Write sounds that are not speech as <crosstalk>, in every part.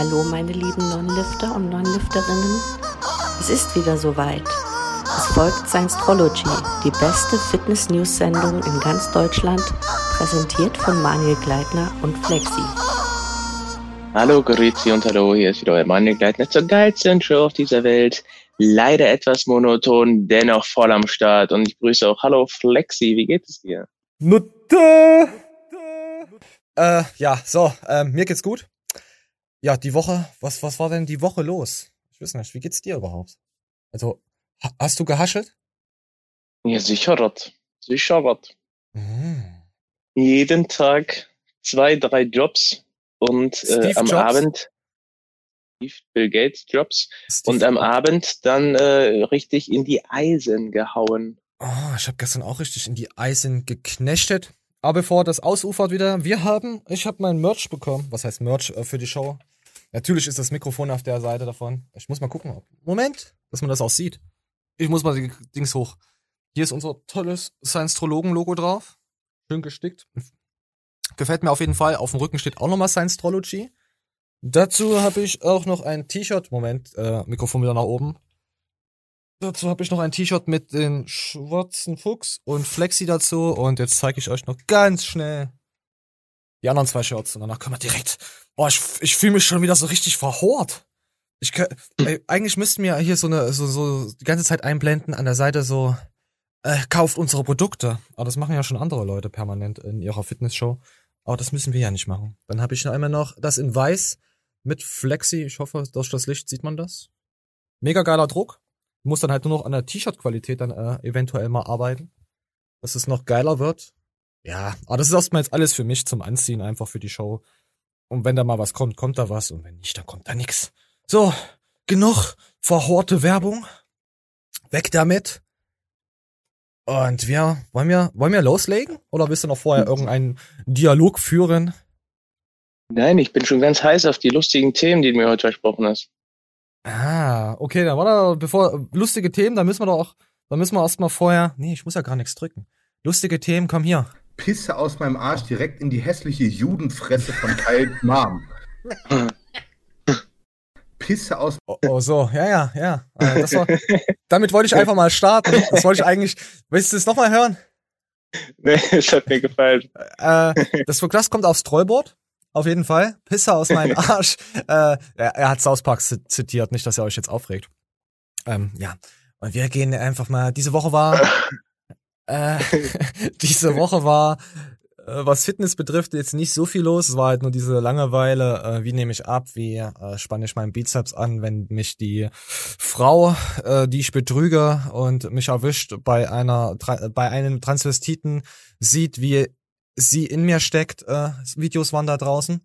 Hallo meine lieben Non-Lifter und Non-Lifterinnen. Es ist wieder soweit. Es folgt Science-Trology, die beste Fitness-News-Sendung in ganz Deutschland, präsentiert von Manuel Gleitner und Flexi. Hallo Grüezi und hallo, hier ist wieder euer Manuel Gleitner zur geilsten Show auf dieser Welt. Leider etwas monoton, dennoch voll am Start und ich grüße auch, hallo Flexi, wie geht es dir? Nutte! Äh, ja, so, äh, mir geht's gut. Ja, die Woche, was, was war denn die Woche los? Ich weiß nicht, wie geht's dir überhaupt? Also, ha hast du gehaschelt? Ja, sicher, Rott. Sicher, Rott. Mhm. Jeden Tag zwei, drei Jobs und äh, am Jobs? Abend Steve Bill Gates Jobs Steve- und am Abend dann äh, richtig in die Eisen gehauen. Oh, ich habe gestern auch richtig in die Eisen geknechtet. Aber bevor das ausufert wieder, wir haben, ich habe mein Merch bekommen. Was heißt Merch äh, für die Show? Natürlich ist das Mikrofon auf der Seite davon. Ich muss mal gucken. ob- Moment, dass man das auch sieht. Ich muss mal die Dings hoch. Hier ist unser tolles Science-Trologen-Logo drauf. Schön gestickt. Gefällt mir auf jeden Fall. Auf dem Rücken steht auch nochmal Science-Trology. Dazu habe ich auch noch ein T-Shirt. Moment, äh, Mikrofon wieder nach oben. Dazu habe ich noch ein T-Shirt mit den schwarzen Fuchs und Flexi dazu. Und jetzt zeige ich euch noch ganz schnell die anderen zwei Shirts. Und danach können wir direkt. Boah, ich, ich fühle mich schon wieder so richtig verhort. Ich kann, ey, eigentlich müssten wir hier so eine so, so die ganze Zeit einblenden an der Seite so äh, kauft unsere Produkte. Aber das machen ja schon andere Leute permanent in ihrer Fitnessshow. Aber das müssen wir ja nicht machen. Dann habe ich noch einmal noch das in weiß mit Flexi. Ich hoffe, durch das Licht sieht man das. Mega geiler Druck. Muss dann halt nur noch an der T-Shirt-Qualität dann äh, eventuell mal arbeiten. Dass es noch geiler wird. Ja, aber das ist erstmal jetzt alles für mich zum Anziehen, einfach für die Show. Und wenn da mal was kommt, kommt da was. Und wenn nicht, dann kommt da nix. So, genug verhorte Werbung. Weg damit. Und wir, wollen wir, wollen wir loslegen? Oder willst du noch vorher irgendeinen Dialog führen? Nein, ich bin schon ganz heiß auf die lustigen Themen, die du mir heute versprochen hast. Ah, okay, dann warte, bevor, lustige Themen, dann müssen wir doch auch, dann müssen wir erstmal vorher, nee, ich muss ja gar nichts drücken. Lustige Themen, komm hier. Pisse aus meinem Arsch direkt in die hässliche Judenfresse von Kyle Mom. Pisse aus. Oh, oh so, ja, ja, ja. Äh, das war, damit wollte ich einfach mal starten. Das wollte ich eigentlich, willst du es nochmal hören? Nee, es hat mir gefallen. Äh, das, das kommt aufs Trollboard. Auf jeden Fall. Pisse aus meinem <laughs> Arsch. Äh, er, er hat South Park zitiert, nicht, dass ihr euch jetzt aufregt. Ähm, ja. Und wir gehen einfach mal, diese Woche war, äh, <laughs> diese Woche war, äh, was Fitness betrifft, jetzt nicht so viel los. Es war halt nur diese Langeweile. Äh, wie nehme ich ab? Wie äh, spanne ich meinen Bizeps an, wenn mich die Frau, äh, die ich betrüge und mich erwischt bei einer, bei einem Transvestiten sieht, wie sie in mir steckt. Äh, Videos waren da draußen.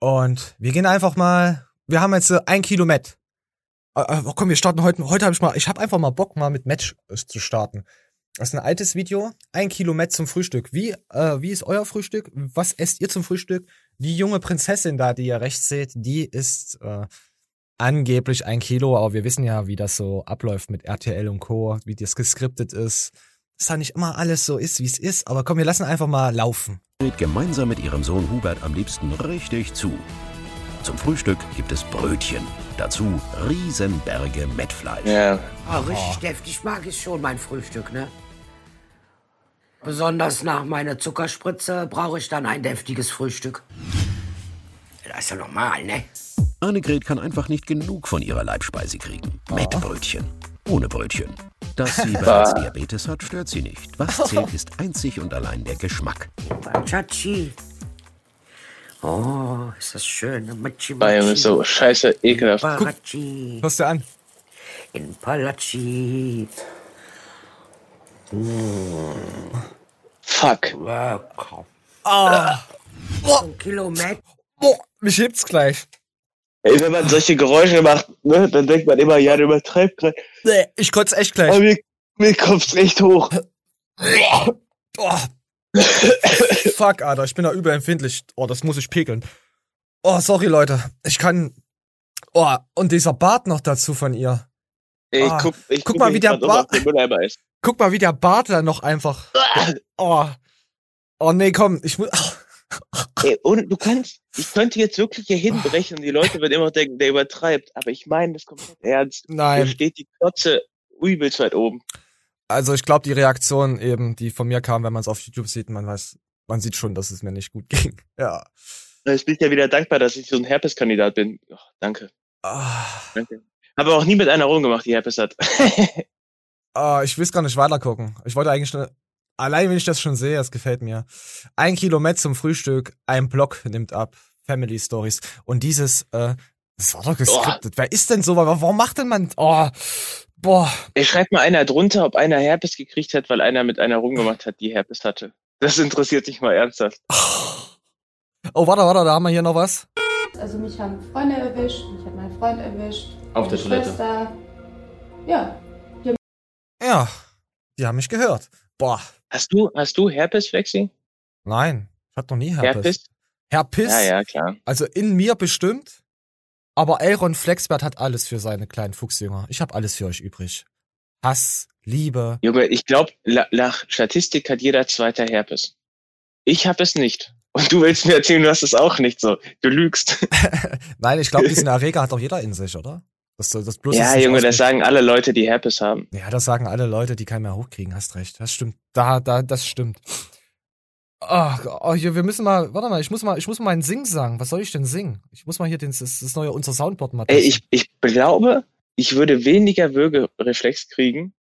Und wir gehen einfach mal, wir haben jetzt äh, ein Kilo Met. Äh, äh, komm, wir starten heute, heute habe ich mal, ich habe einfach mal Bock, mal mit Match äh, zu starten. Das ist ein altes Video, ein Kilo Met zum Frühstück. Wie, äh, wie ist euer Frühstück? Was esst ihr zum Frühstück? Die junge Prinzessin da, die ihr rechts seht, die ist äh, angeblich ein Kilo, aber wir wissen ja, wie das so abläuft mit RTL und Co., wie das geskriptet ist. Dass da nicht immer alles so ist, wie es ist. Aber komm, wir lassen einfach mal laufen. gemeinsam mit ihrem Sohn Hubert am liebsten richtig zu. Zum Frühstück gibt es Brötchen. Dazu Riesenberge Mettfleisch. Ja, Ah, richtig deftig mag ich schon mein Frühstück, ne? Besonders nach meiner Zuckerspritze brauche ich dann ein deftiges Frühstück. Das ist ja normal, ne? Annegret kann einfach nicht genug von ihrer Leibspeise kriegen. Mettbrötchen. Ohne Brötchen. Dass sie <laughs> bereits Diabetes hat, stört sie nicht. Was zählt, ist einzig und allein der Geschmack. Chachi. Oh, ist das schön. ne? Machi, war ja so scheiße ekelhaft. Parachi. Hörst du an? In Palachi. Fuck. Lecker. Ah, Ein Kilo Met. boah, mich hebt's gleich. Ey, wenn man solche Geräusche macht, ne, dann denkt man immer, ja, du übertreibst gerade. Nee, ich kotze echt Aber gleich. mir, mir kommt's echt hoch. Oh. Fuck, Alter, ich bin da überempfindlich. Oh, das muss ich pegeln. Oh, sorry, Leute. Ich kann. Oh, und dieser Bart noch dazu von ihr. Ey, Ich Ah, guck, ich guck mal, wie der grad, ob Ba- auf dem Mülleimer ist. Guck mal, wie der Bart da noch einfach. <laughs> Oh. Oh nee, komm, ich muss. <laughs> Ey, und du kannst, ich könnte jetzt wirklich hier hinbrechen und die Leute würden immer denken, der übertreibt. Aber ich meine das komplett ernst. Nein. Hier steht die Klotze übelst weit oben. Also ich glaube, die Reaktion eben, die von mir kam, wenn man es auf YouTube sieht, man weiß, man sieht schon, dass es mir nicht gut <laughs> ging. Ja. Ich bin ja wieder dankbar, dass ich so ein Herpes-Kandidat bin. Oh, danke. Ah, Danke. Habe auch nie mit einer rumgemacht, die Herpes hat. <laughs> ah, ich will gar nicht weitergucken. Ich wollte eigentlich nur, allein wenn ich das schon sehe, es gefällt mir. Ein Kilo Met zum Frühstück, ein Block nimmt ab. Family Stories. Und dieses, äh, das war doch geskriptet. Wer ist denn so? Warum macht denn man, oh, boah. Ich schreibt mal einer drunter, ob einer Herpes gekriegt hat, weil einer mit einer rumgemacht hat, die Herpes hatte. Das interessiert mich mal ernsthaft. Oh, warte, warte, da haben wir hier noch was. Also mich haben Freunde erwischt, mich hat mein Freund erwischt. Auf der Toilette. Schwester. Ja, Ja, die haben mich gehört. Boah, Hast du, hast du Herpes, Flexi? nein, ich hatte noch nie Herpes. Herpes? Herpes? Ja, ja, klar. Also in mir bestimmt. Aber Elron Flexbert hat alles für seine kleinen Fuchsjünger. Ich habe alles für euch übrig. Hass, Liebe. Junge, ich glaube, nach Statistik hat jeder zweiter Herpes. Ich habe es nicht. Und du willst mir erzählen, du hast es auch nicht so. Du lügst. <laughs> <laughs> Nein, ich glaube, diesen Erreger hat doch jeder in sich, oder? Das, das bloß ja, Junge, das sagen alle Leute, die Herpes haben. Ja, das sagen alle Leute, die keinen mehr hochkriegen. Hast recht. Das stimmt. Da, da, das stimmt. Ach, oh, hier, wir müssen mal, warte mal, ich muss mal, ich muss mal einen Sing sagen. Was soll ich denn singen? Ich muss mal hier den, das, das neue, unser Soundboard mal Ey, testen. ich, ich glaube, ich würde weniger Würgereflex kriegen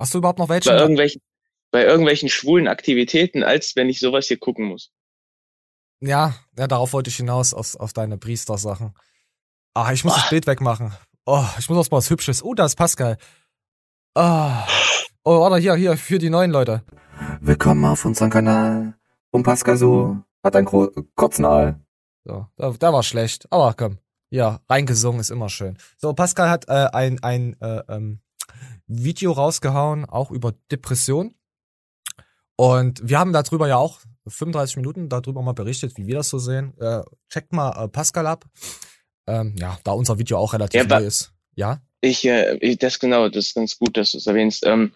Hast du überhaupt noch welche? bei irgendwelchen, bei irgendwelchen schwulen Aktivitäten, als wenn ich sowas hier gucken muss. Ja, ja, darauf wollte ich hinaus, auf, auf deine Priester-Sachen. Ah, ich muss das Bild wegmachen. Oh, ich muss auch mal was Hübsches. Oh, da ist Pascal. Ah. Oh, warte, hier, hier, für die neuen Leute. Willkommen auf unserem Kanal. Und Pascal so hat einen Gro kurzen Aal. So, da, da war schlecht. Aber komm. Ja, reingesungen ist immer schön. So, Pascal hat äh, ein, ein äh, ähm, Video rausgehauen, auch über Depression. Und wir haben darüber ja auch 35 Minuten darüber mal berichtet, wie wir das so sehen. Äh, checkt mal äh, Pascal ab. Ähm, ja, da unser Video auch relativ Ja, neu ist. Ja? Ich, äh, das genau, das ist ganz gut, dass du es erwähnst. Ähm,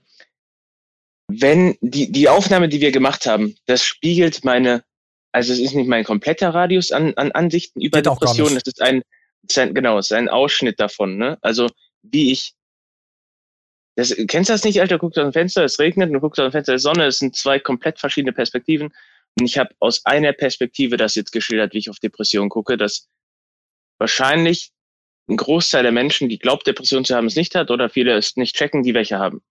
wenn die, die Aufnahme, die wir gemacht haben, das spiegelt meine, also es ist nicht mein kompletter Radius an, an Ansichten über Geht Depressionen, das ist ein, ist ein, genau, es ist ein Ausschnitt davon, ne? Also wie ich das, kennst du das nicht, Alter? Guckst aus dem Fenster, es regnet, und du guckst aus dem Fenster, es ist Sonne, es sind zwei komplett verschiedene Perspektiven. Und ich habe aus einer Perspektive das jetzt geschildert, wie ich auf Depressionen gucke, dass wahrscheinlich ein Großteil der Menschen, die glaubt, Depressionen zu haben, es nicht hat oder viele es nicht checken, die welche haben.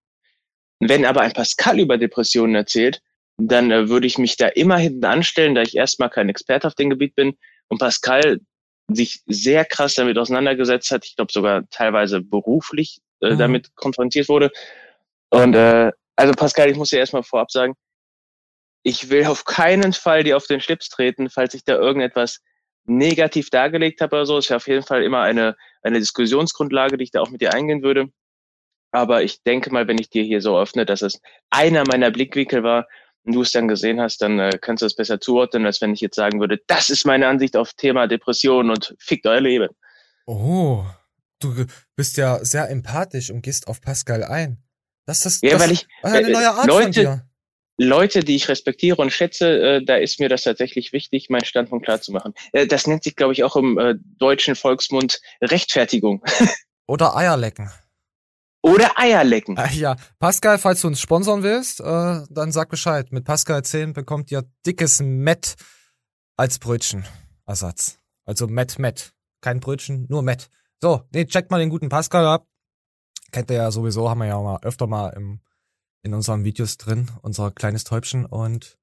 Wenn aber ein Pascal über Depressionen erzählt, dann äh, würde ich mich da immer hinten anstellen, da ich erstmal kein Experte auf dem Gebiet bin und Pascal sich sehr krass damit auseinandergesetzt hat, ich glaube sogar teilweise beruflich äh, Mhm. damit konfrontiert wurde. Und äh, also Pascal, ich muss dir erstmal vorab sagen, ich will auf keinen Fall dir auf den Schlips treten, falls ich da irgendetwas negativ dargelegt habe oder so. Es ist auf jeden Fall immer eine, eine Diskussionsgrundlage, die ich da auch mit dir eingehen würde. Aber ich denke mal, wenn ich dir hier so öffne, dass es einer meiner Blickwinkel war und du es dann gesehen hast, dann äh, kannst du es besser zuordnen, als wenn ich jetzt sagen würde, das ist meine Ansicht auf Thema Depression und fickt euer Leben. Oh, du bist ja sehr empathisch und gehst auf Pascal ein. Das ist das, Ja, das weil ich, eine äh, neue Art von Leute- dir. Leute, die ich respektiere und schätze, äh, da ist mir das tatsächlich wichtig, meinen Standpunkt klar zu machen. Äh, das nennt sich, glaube ich, auch im äh, deutschen Volksmund Rechtfertigung. <laughs> Oder Eierlecken. Oder Eierlecken. Ah, ja, Pascal, falls du uns sponsern willst, äh, dann sag Bescheid. Mit Pascal 10 bekommt ihr dickes Met als Brötchenersatz. Also Met, Met. Kein Brötchen, nur Met. So, nee, checkt mal den guten Pascal ab. Kennt ihr ja sowieso, haben wir ja mal öfter mal im, in unseren Videos drin, unser kleines Täubchen. Und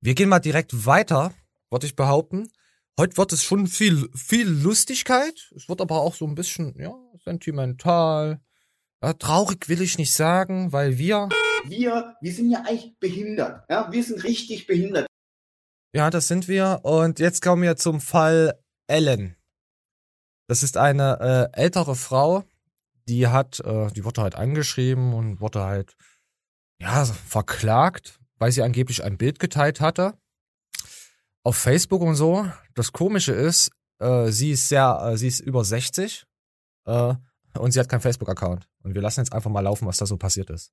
wir gehen mal direkt weiter, würde ich behaupten. Heute wird es schon viel, viel Lustigkeit. Es wird aber auch so ein bisschen, ja, sentimental. Ja, traurig will ich nicht sagen, weil wir, Wir, wir sind ja eigentlich behindert. Ja, wir sind richtig behindert. ja, das sind wir. Und jetzt kommen wir zum Fall Ellen. Das ist eine äh, ältere Frau, die hat, äh, die wurde halt angeschrieben und wurde halt, ja, verklagt, weil sie angeblich ein Bild geteilt hatte. Auf Facebook und so. Das Komische ist, äh, sie ist sehr, äh, sie ist über 60 äh, und sie hat keinen Facebook-Account. Und wir lassen jetzt einfach mal laufen, was da so passiert ist.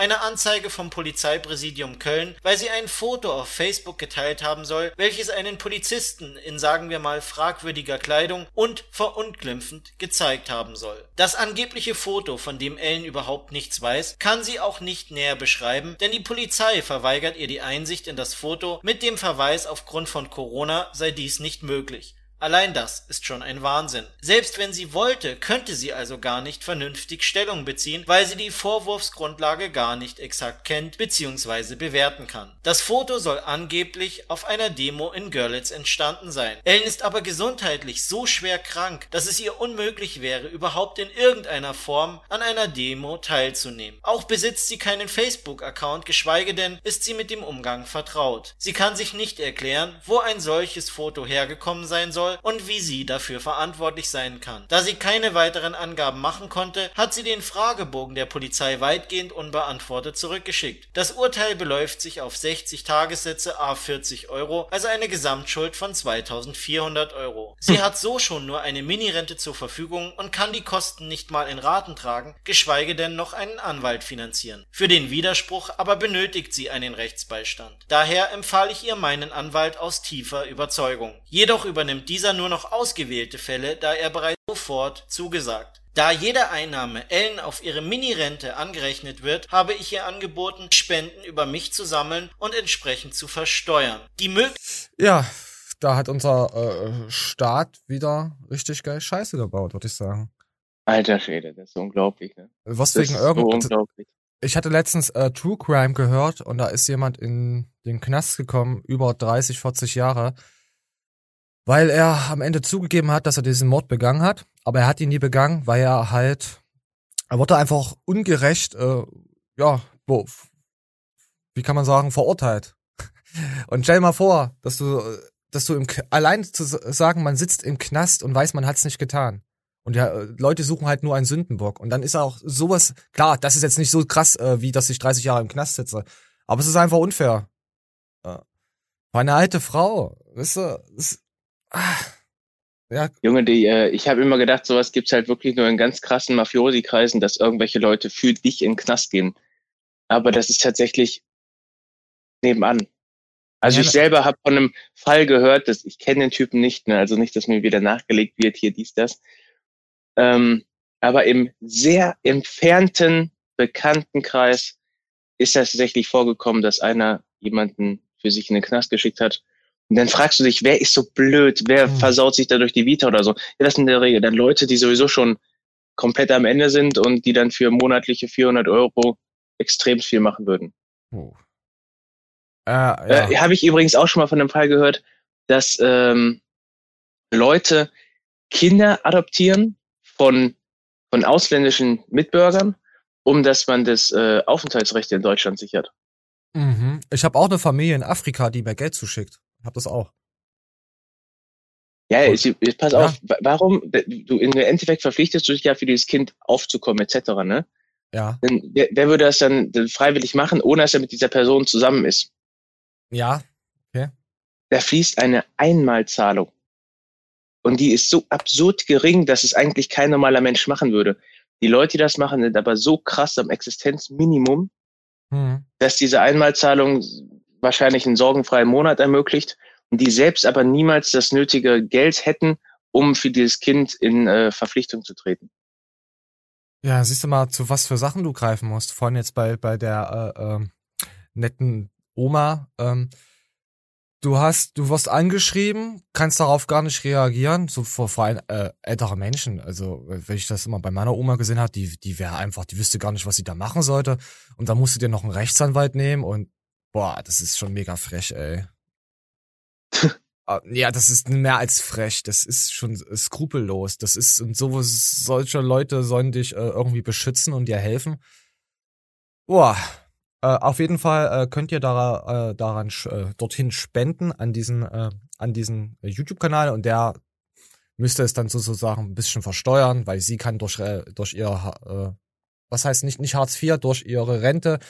Eine Anzeige vom Polizeipräsidium Köln, weil sie ein Foto auf Facebook geteilt haben soll, welches einen Polizisten in sagen wir mal fragwürdiger Kleidung und verunglimpfend gezeigt haben soll. Das angebliche Foto, von dem Ellen überhaupt nichts weiß, kann sie auch nicht näher beschreiben, denn die Polizei verweigert ihr die Einsicht in das Foto mit dem Verweis aufgrund von Corona sei dies nicht möglich. Allein das ist schon ein Wahnsinn. Selbst wenn sie wollte, könnte sie also gar nicht vernünftig Stellung beziehen, weil sie die Vorwurfsgrundlage gar nicht exakt kennt bzw. bewerten kann. Das Foto soll angeblich auf einer Demo in Görlitz entstanden sein. Ellen ist aber gesundheitlich so schwer krank, dass es ihr unmöglich wäre, überhaupt in irgendeiner Form an einer Demo teilzunehmen. Auch besitzt sie keinen Facebook-Account, geschweige denn ist sie mit dem Umgang vertraut. Sie kann sich nicht erklären, wo ein solches Foto hergekommen sein soll, soll und wie sie dafür verantwortlich sein kann. Da sie keine weiteren Angaben machen konnte, hat sie den Fragebogen der Polizei weitgehend unbeantwortet zurückgeschickt. Das Urteil beläuft sich auf 60 Tagessätze a 40 Euro, also eine Gesamtschuld von 2400 Euro. Sie hat so schon nur eine Minirente zur Verfügung und kann die Kosten nicht mal in Raten tragen, geschweige denn noch einen Anwalt finanzieren. Für den Widerspruch aber benötigt sie einen Rechtsbeistand. Daher empfahle ich ihr meinen Anwalt aus tiefer Überzeugung. Jedoch übernimmt dieser dieser nur noch ausgewählte Fälle, da er bereits sofort zugesagt. Da jede Einnahme Ellen auf ihre Mini-Rente angerechnet wird, habe ich ihr angeboten, Spenden über mich zu sammeln und entsprechend zu versteuern. Die Mög Ja, da hat unser äh, Staat wieder richtig geil Scheiße gebaut, würde ich sagen. Alter Schäde, das ist unglaublich, ne? Was das wegen irgendwas. So ich hatte letztens äh, True Crime gehört und da ist jemand in den Knast gekommen, über 30, 40 Jahre, weil er am Ende zugegeben hat, dass er diesen Mord begangen hat, aber er hat ihn nie begangen, weil er halt, er wurde einfach ungerecht, äh, ja, wie kann man sagen, verurteilt. <laughs> Und stell dir mal vor, dass du, dass du im, allein zu sagen, man sitzt im Knast und weiß, man hat's nicht getan. Und ja, Leute suchen halt nur einen Sündenbock. Und dann ist auch sowas, klar, das ist jetzt nicht so krass, äh, wie dass ich 30 Jahre im Knast sitze. Aber es ist einfach unfair. Äh, eine alte Frau, weißt du, ist, Ah, ja. Junge, die, äh, ich habe immer gedacht, sowas gibt's halt wirklich nur in ganz krassen Mafiosi-Kreisen, dass irgendwelche Leute für dich in den Knast gehen. Aber das ist tatsächlich nebenan. Also ja, ich selber habe von einem Fall gehört, dass ich kenne den Typen nicht, ne? also nicht, dass mir wieder nachgelegt wird, hier dies, das. Ähm, aber im sehr entfernten Bekanntenkreis ist das tatsächlich vorgekommen, dass einer jemanden für sich in den Knast geschickt hat und dann fragst du dich, wer ist so blöd, wer mhm. versaut sich da durch die Vita oder so. Ja, das sind in der Regel dann Leute, die sowieso schon komplett am Ende sind und die dann für monatliche 400 Euro extrem viel machen würden. Oh. Äh, ja. äh, Habe ich übrigens auch schon mal von einem Fall gehört, dass ähm, Leute Kinder adoptieren von, von ausländischen Mitbürgern, um dass man das äh, Aufenthaltsrecht in Deutschland sichert. Mhm. Ich habe auch eine Familie in Afrika, die mir Geld zuschickt. Hab das auch. Ja, ich, ich, pass ja. auf, warum, du im Endeffekt verpflichtest du dich ja für dieses Kind aufzukommen, etc., ne? Ja. Denn, wer, wer würde das dann freiwillig machen, ohne dass er mit dieser Person zusammen ist? Ja, okay. Da fließt eine Einmalzahlung. Und die ist so absurd gering, dass es eigentlich kein normaler Mensch machen würde. Die Leute, die das machen, sind aber so krass am Existenzminimum, hm. dass diese Einmalzahlung wahrscheinlich einen sorgenfreien Monat ermöglicht und die selbst aber niemals das nötige Geld hätten, um für dieses Kind in äh, Verpflichtung zu treten. Ja, siehst du mal, zu was für Sachen du greifen musst. Vorhin jetzt bei, bei der äh, äh, netten Oma. Ähm, du hast, du wirst angeschrieben, kannst darauf gar nicht reagieren, so vor, vor allem äh, ältere Menschen. Also, wenn ich das immer bei meiner Oma gesehen habe, die, die wäre einfach, die wüsste gar nicht, was sie da machen sollte. Und da musst du dir noch einen Rechtsanwalt nehmen und Boah, das ist schon mega frech, ey. <laughs> Ah, ja, das ist mehr als frech. Das ist schon skrupellos. Das ist, und so, solche Leute sollen dich äh, irgendwie beschützen und dir helfen. Boah. Äh, auf jeden Fall äh, könnt ihr da, äh, daran äh, dorthin spenden an diesen äh, an diesen YouTube-Kanal und der müsste es dann sozusagen ein bisschen versteuern, weil sie kann durch durch ihr was heißt nicht nicht Hartz IV durch ihre Rente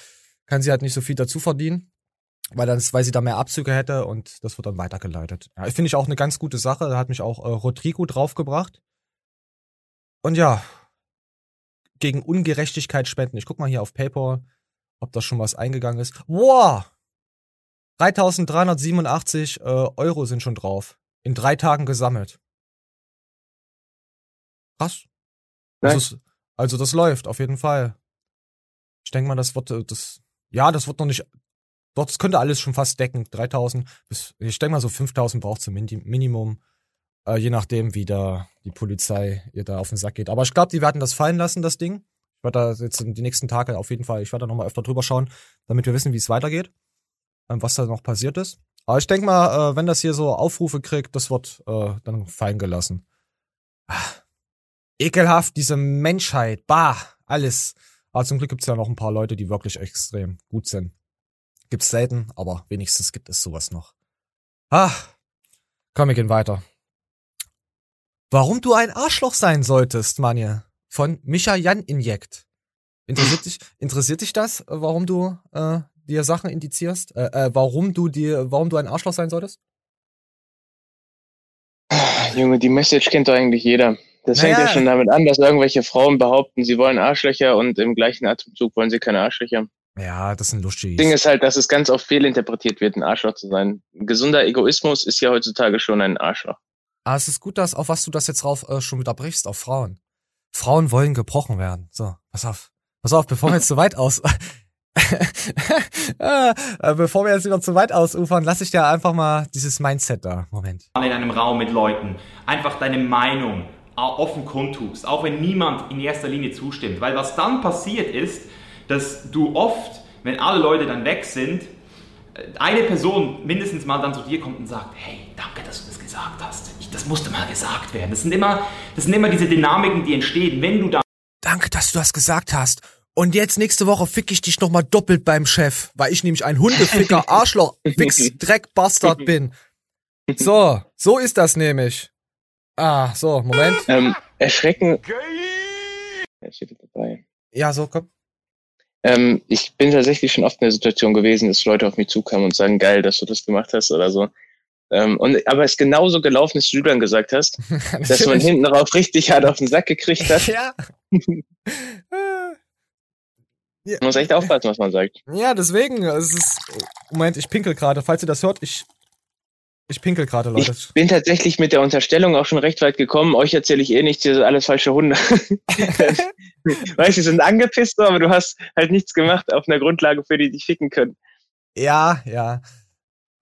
kann sie halt nicht so viel dazu verdienen, weil dann, weil sie da mehr Abzüge hätte und das wird dann weitergeleitet. Ja, finde ich auch eine ganz gute Sache. Da hat mich auch äh, Rodrigo draufgebracht. Und ja, gegen Ungerechtigkeit spenden. Ich guck mal hier auf PayPal. ob da schon was eingegangen ist. Wow! 3387 äh, Euro sind schon drauf. In drei Tagen gesammelt. Krass. Nice. Also, es- also das läuft, auf jeden Fall. Ich denke mal, das wird, äh, das, ja, das wird noch nicht, das könnte alles schon fast decken. 3000 bis, ich denke mal so 5000 braucht Mini Minimum. Äh, je nachdem, wie da die Polizei ihr da auf den Sack geht. Aber ich glaube, die werden das fallen lassen, das Ding. Ich werde da jetzt in die nächsten Tage auf jeden Fall, ich werde da nochmal öfter drüber schauen, damit wir wissen, wie es weitergeht. Ähm, was da noch passiert ist. Aber ich denke mal, äh, wenn das hier so Aufrufe kriegt, das wird äh, dann fallen gelassen. Ah, ekelhaft, diese Menschheit, bah, alles. Aber zum Glück gibt's ja noch ein paar Leute, die wirklich extrem gut sind. Gibt's selten, aber wenigstens gibt es sowas noch. Ah, komm, wir gehen weiter. Warum du ein Arschloch sein solltest, Manje. Von Micha Jan Injekt. Interessiert dich, interessiert dich das, warum du äh, dir Sachen indizierst? Äh, äh, warum du dir, warum du ein Arschloch sein solltest? Junge, die Message kennt doch eigentlich jeder. Das fängt ja Naja. schon damit an, dass irgendwelche Frauen behaupten, sie wollen Arschlöcher und im gleichen Atemzug wollen sie keine Arschlöcher. Ja, das sind lustig. Ding ist halt, dass es ganz oft fehlinterpretiert wird, ein Arschloch zu sein. Ein gesunder Egoismus ist ja heutzutage schon ein Arschloch. Ah, es ist gut, dass, auf was du das jetzt drauf äh, schon wieder brichst, auf Frauen. Frauen wollen gebrochen werden. So, pass auf. Pass auf, bevor wir jetzt zu weit aus. äh, <laughs> bevor wir jetzt wieder zu weit ausufern, lass ich dir einfach mal dieses Mindset da. Moment. in einem Raum mit Leuten einfach deine Meinung offen kundtust, auch wenn niemand in erster Linie zustimmt. Weil was dann passiert ist, dass du oft, wenn alle Leute dann weg sind, äh, eine Person mindestens mal dann zu dir kommt und sagt, hey, danke, dass du das gesagt hast. Ich, das musste mal gesagt werden. Das sind immer, das sind immer diese Dynamiken, die entstehen, wenn du da Danke, dass du das gesagt hast. Und jetzt nächste Woche fick ich dich nochmal doppelt beim Chef, weil ich nämlich ein Hundeficker, <laughs> Arschloch, Wichs, Dreck, Bastard <laughs> bin. So, so ist das nämlich. Ah, so, Moment. Ähm, erschrecken. Ja, steht dabei. Ja, so, komm. Ähm, ich bin tatsächlich schon oft in der Situation gewesen, dass Leute auf mich zukamen und sagen, geil, dass du das gemacht hast oder so. Ähm, und, aber es ist genauso gelaufen, dass du dann gesagt hast, <laughs> dass man hinten rauf richtig hart auf den Sack gekriegt hat. <laughs> <laughs> Ja. Man muss echt aufpassen, was man sagt. Ja, deswegen, es ist. Moment, ich pinkel gerade. Falls ihr das hört, ich. Ich pinkel gerade, Leute. Ich bin tatsächlich mit der Unterstellung auch schon recht weit gekommen. Euch erzähle ich eh nichts, ihr seid alles falsche Hunde. <laughs> weißt du, sie sind angepisst, aber du hast halt nichts gemacht auf einer Grundlage, für die dich ficken können. Ja, ja.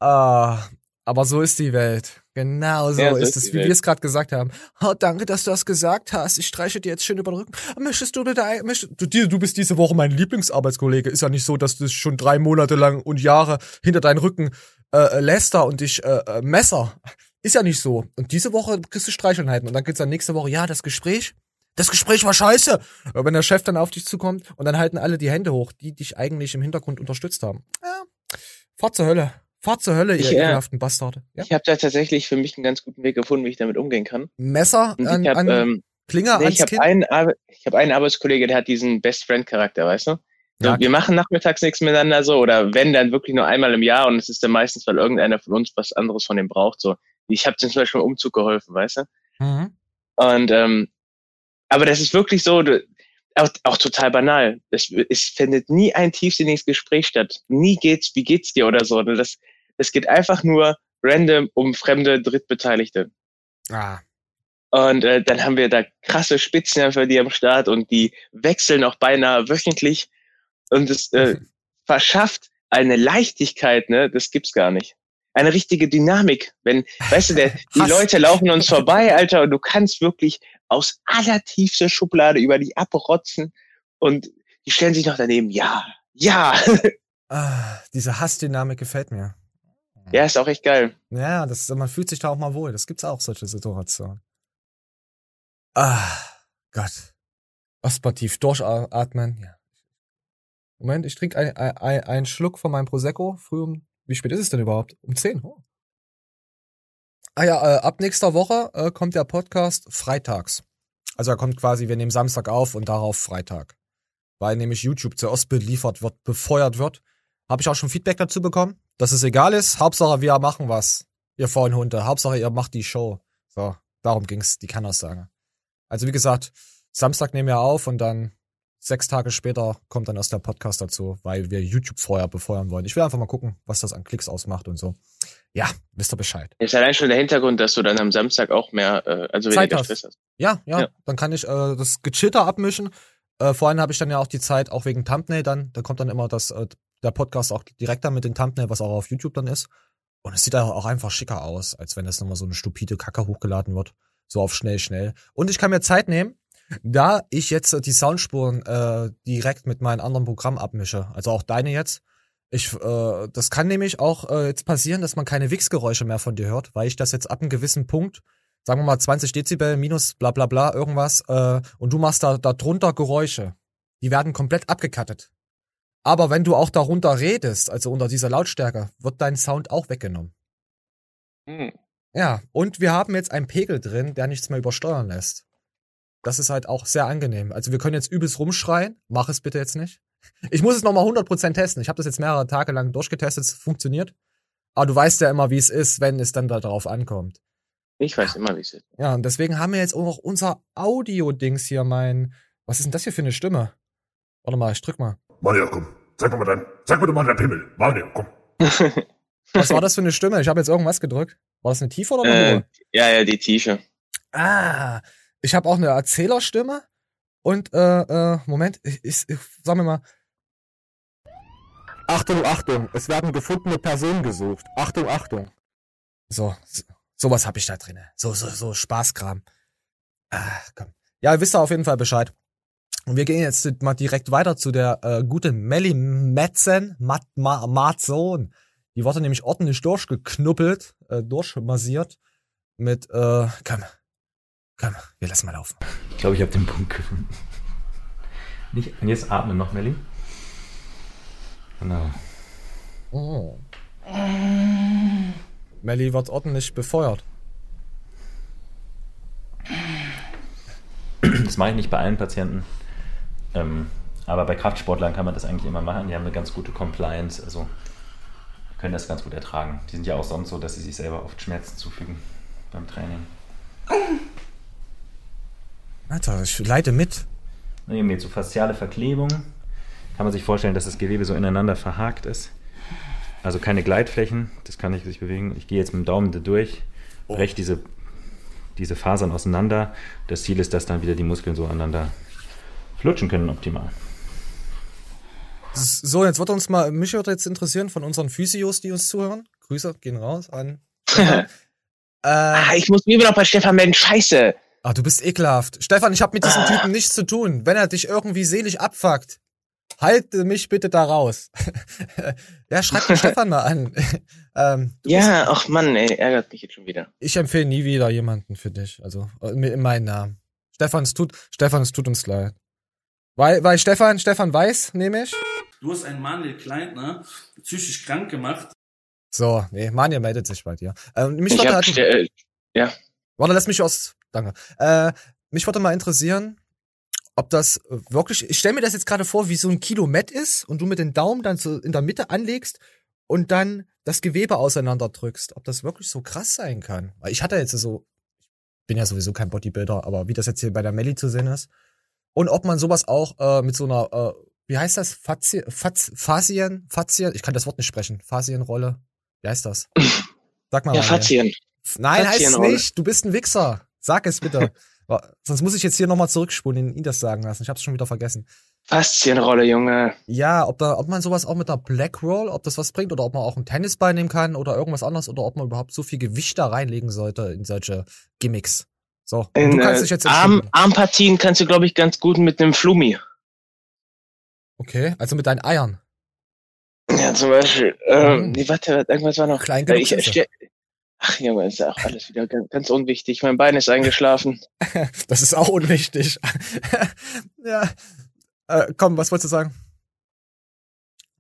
Ah, aber so ist die Welt. Genau so Ja, ist es, wie wir es gerade gesagt haben. Oh, danke, dass du das gesagt hast. Ich streiche dir jetzt schön über den Rücken. Möchtest du bitte, ein- möchtest, du, du bist diese Woche mein Lieblingsarbeitskollege. Ist ja nicht so, dass du schon drei Monate lang und Jahre hinter deinen Rücken äh, läster und dich äh, äh, messer. Ist ja nicht so. Und diese Woche kriegst du Streicheleinheiten und dann geht's dann nächste Woche, ja, das Gespräch. Das Gespräch war scheiße. Aber wenn der Chef dann auf dich zukommt und dann halten alle die Hände hoch, die dich eigentlich im Hintergrund unterstützt haben. Ja, Fahrt zur Hölle. Fahrt zur Hölle, ihr Ich, äh, ekelhaften Bastarde. Ja? Ich habe da tatsächlich für mich einen ganz guten Weg gefunden, wie ich damit umgehen kann. Messer Und an, ich habe an ähm, Klinger nee, ans ich hab Kinn. einen, Arbe ich hab einen Arbeitskollege, der hat diesen Best Friend Charakter, weißt du? So, Ja. Wir machen nachmittags nichts miteinander so oder wenn dann wirklich nur einmal im Jahr und es ist dann meistens, weil irgendeiner von uns was anderes von dem braucht. So, ich habe zum Beispiel beim Umzug geholfen, weißt du? Mhm. Und ähm, aber das ist wirklich so, du, auch, auch total banal. Es, es findet nie ein tiefsinniges Gespräch statt. Nie geht's, wie geht's dir oder so. Das, es geht einfach nur random um fremde Drittbeteiligte. Ah. Und äh, dann haben wir da krasse Spitzenhelfer, die am Start und die wechseln auch beinahe wöchentlich. Und es äh, <laughs> verschafft eine Leichtigkeit, ne? Das gibt's gar nicht. Eine richtige Dynamik. Wenn, weißt du, der, <laughs> die. Leute laufen uns vorbei, Alter, und du kannst wirklich aus allertiefster Schublade über die abrotzen und die stellen sich noch daneben, ja, ja. <laughs> Ah, diese Hassdynamik gefällt mir. ja, ist auch echt geil. Ja, das, man fühlt sich da auch mal wohl. Das gibt's auch, solche Situationen. Ah, Gott. Erstmal tief durchatmen. Ja. Moment, ich trinke ein, ein, ein, einen Schluck von meinem Prosecco. Früh um, wie spät ist es denn überhaupt? Um 10. Oh. Ah ja, äh, ab nächster Woche äh, kommt der Podcast freitags. Also er kommt quasi, wir nehmen Samstag auf und darauf Freitag. Weil nämlich YouTube zuerst beliefert wird, befeuert wird. Habe ich auch schon Feedback dazu bekommen, dass es egal ist. Hauptsache wir machen was. Ihr faulen Hunde. Hauptsache ihr macht die Show. So, darum ging's, die Kernaussage. Also wie gesagt, Samstag nehmen wir auf und dann sechs Tage später kommt dann erst der Podcast dazu, weil wir YouTube vorher befeuern wollen. Ich will einfach mal gucken, was das an Klicks ausmacht und so. Ja, wisst ihr Bescheid. Ist allein schon der Hintergrund, dass du dann am Samstag auch mehr, äh, also Zeit weniger hast. Stress hast. Ja, ja, Ja. dann kann ich äh, das gechillter abmischen. Äh, vor allem habe ich dann ja auch die Zeit, auch wegen Thumbnail dann, da kommt dann immer das, äh, der Podcast auch direkt dann mit dem Thumbnail, was auch auf YouTube dann ist. Und es sieht auch einfach schicker aus, als wenn das nochmal so eine stupide Kacke hochgeladen wird. So auf schnell, schnell. Und ich kann mir Zeit nehmen, da ich jetzt die Soundspuren äh, direkt mit meinem anderen Programm abmische. Also auch deine jetzt. Ich, äh, das kann nämlich auch äh, jetzt passieren, dass man keine Wichsgeräusche mehr von dir hört, weil ich das jetzt ab einem gewissen Punkt, sagen wir mal 20 Dezibel minus bla bla bla irgendwas, äh, und du machst da, da drunter Geräusche. Die werden komplett abgekattet. Aber wenn du auch darunter redest, also unter dieser Lautstärke, wird dein Sound auch weggenommen. Hm. Ja, und wir haben jetzt einen Pegel drin, der nichts mehr übersteuern lässt. Das ist halt auch sehr angenehm. Also wir können jetzt übelst rumschreien. Mach es bitte jetzt nicht. Ich muss es nochmal 100% testen. Ich habe das jetzt mehrere Tage lang durchgetestet. Es funktioniert. Aber du weißt ja immer, wie es ist, wenn es dann da drauf ankommt. Ich weiß immer, wie es ist. Ja, und deswegen haben wir jetzt auch noch unser Audio-Dings hier, mein. Was ist denn das hier für eine Stimme? Warte mal, ich drück mal. Mario, komm. Zeig mir mal dein, zeig mir doch mal dein Pimmel. Mario, komm. <laughs> Was war das für eine Stimme? Ich habe jetzt irgendwas gedrückt. War das eine tiefe oder eine Äh, hohe? ja, ja, die Tische. Ah, ich habe auch eine Erzählerstimme und äh, äh, Moment, ich, ich, ich sag mir mal. Achtung, Achtung, es werden gefundene Personen gesucht. Achtung, Achtung. So, so sowas habe ich da drin. So, so, so Spaßkram. Ah, komm. Ja, ihr wisst ja auf jeden Fall Bescheid. Und wir gehen jetzt mal direkt weiter zu der äh, guten Melly Metzen, Mat, Ma, Matzon. Die wurde nämlich ordentlich durchgeknuppelt, äh, durchmassiert mit, äh, komm, komm, wir lassen mal laufen. Ich glaube, ich habe den Punkt gefunden. Nicht, und jetzt atmen noch, Melli. Genau. Oh. Melly wird ordentlich befeuert. Das mache ich nicht bei allen Patienten. Ähm, aber bei Kraftsportlern kann man das eigentlich immer machen. Die haben eine ganz gute Compliance, also können das ganz gut ertragen. Die sind ja auch sonst so, dass sie sich selber oft Schmerzen zufügen beim Training. Alter, ich leide mit. Ne, Eben jetzt so fasziale Verklebung. Kann man sich vorstellen, dass das Gewebe so ineinander verhakt ist. Also keine Gleitflächen, das kann nicht sich bewegen. Ich gehe jetzt mit dem Daumen da durch, breche diese, diese Fasern auseinander. Das Ziel ist, dass dann wieder die Muskeln so aneinander flutschen können optimal. So, jetzt wird uns mal, mich würde jetzt interessieren von unseren Physios, die uns zuhören. Grüße gehen raus an. <laughs> ah, ich muss mir wieder noch bei Stefan melden. Scheiße. Ah, du bist ekelhaft. Stefan, ich habe mit diesem Typen nichts zu tun. Wenn er dich irgendwie selig abfuckt, halte mich bitte da raus. <laughs> ja, schreib den <laughs> Stefan mal an. <laughs> ähm, Ja, bist- ach Mann, ey, ärgert mich jetzt schon wieder. ich empfehle nie wieder jemanden für dich. Also äh, in meinen Namen. Stefan, es tut, Stefan, es tut uns leid. Weil, weil Stefan, Stefan weiß, nehme ich. Du hast einen Manuel Kleintner psychisch krank gemacht. So, nee, Manja meldet sich bei dir. Ähm, mich Ich hab, halt, äh, ja. Warte, lass mich aus. Danke. Äh, mich würde mal interessieren, ob das wirklich. Ich stelle mir das jetzt gerade vor, wie so ein Kilo Met ist und du mit den Daumen dann so in der Mitte anlegst und dann das Gewebe auseinanderdrückst. Ob das wirklich so krass sein kann. Weil ich hatte jetzt so. Ich bin ja sowieso kein Bodybuilder, aber wie das jetzt hier bei der Melli zu sehen ist. Und ob man sowas auch äh, mit so einer. Äh, wie heißt das? Fazi Faz Fazien? Fazien? Ich kann das Wort nicht sprechen. Fazienrolle. Wie heißt das? <laughs> Sag mal. Ja. Fazien. Nein, heißt es nicht. Du bist ein Wichser. Sag es bitte. <laughs> Sonst muss ich jetzt hier nochmal zurückspulen, ihn das sagen lassen. Ich hab's schon wieder vergessen. Faszienrolle, Junge. Ja, ob, da, ob man sowas auch mit einer Black Roll, ob das was bringt, oder ob man auch einen Tennisball nehmen kann oder irgendwas anderes, oder ob man überhaupt so viel Gewicht da reinlegen sollte in solche Gimmicks. So, und In, du kannst äh, dich jetzt Arm. Armpartien kannst du, glaube ich, ganz gut mit einem Flumi. Okay, also mit deinen Eiern. Ja, zum Beispiel. Ähm, nee, warte, irgendwas war noch. Klein Äh, ich, Ach, Junge, ist ja auch alles wieder ganz, ganz unwichtig. Mein Bein ist eingeschlafen. <laughs> Das ist auch unwichtig. <laughs> ja. Äh, komm, was wolltest du sagen?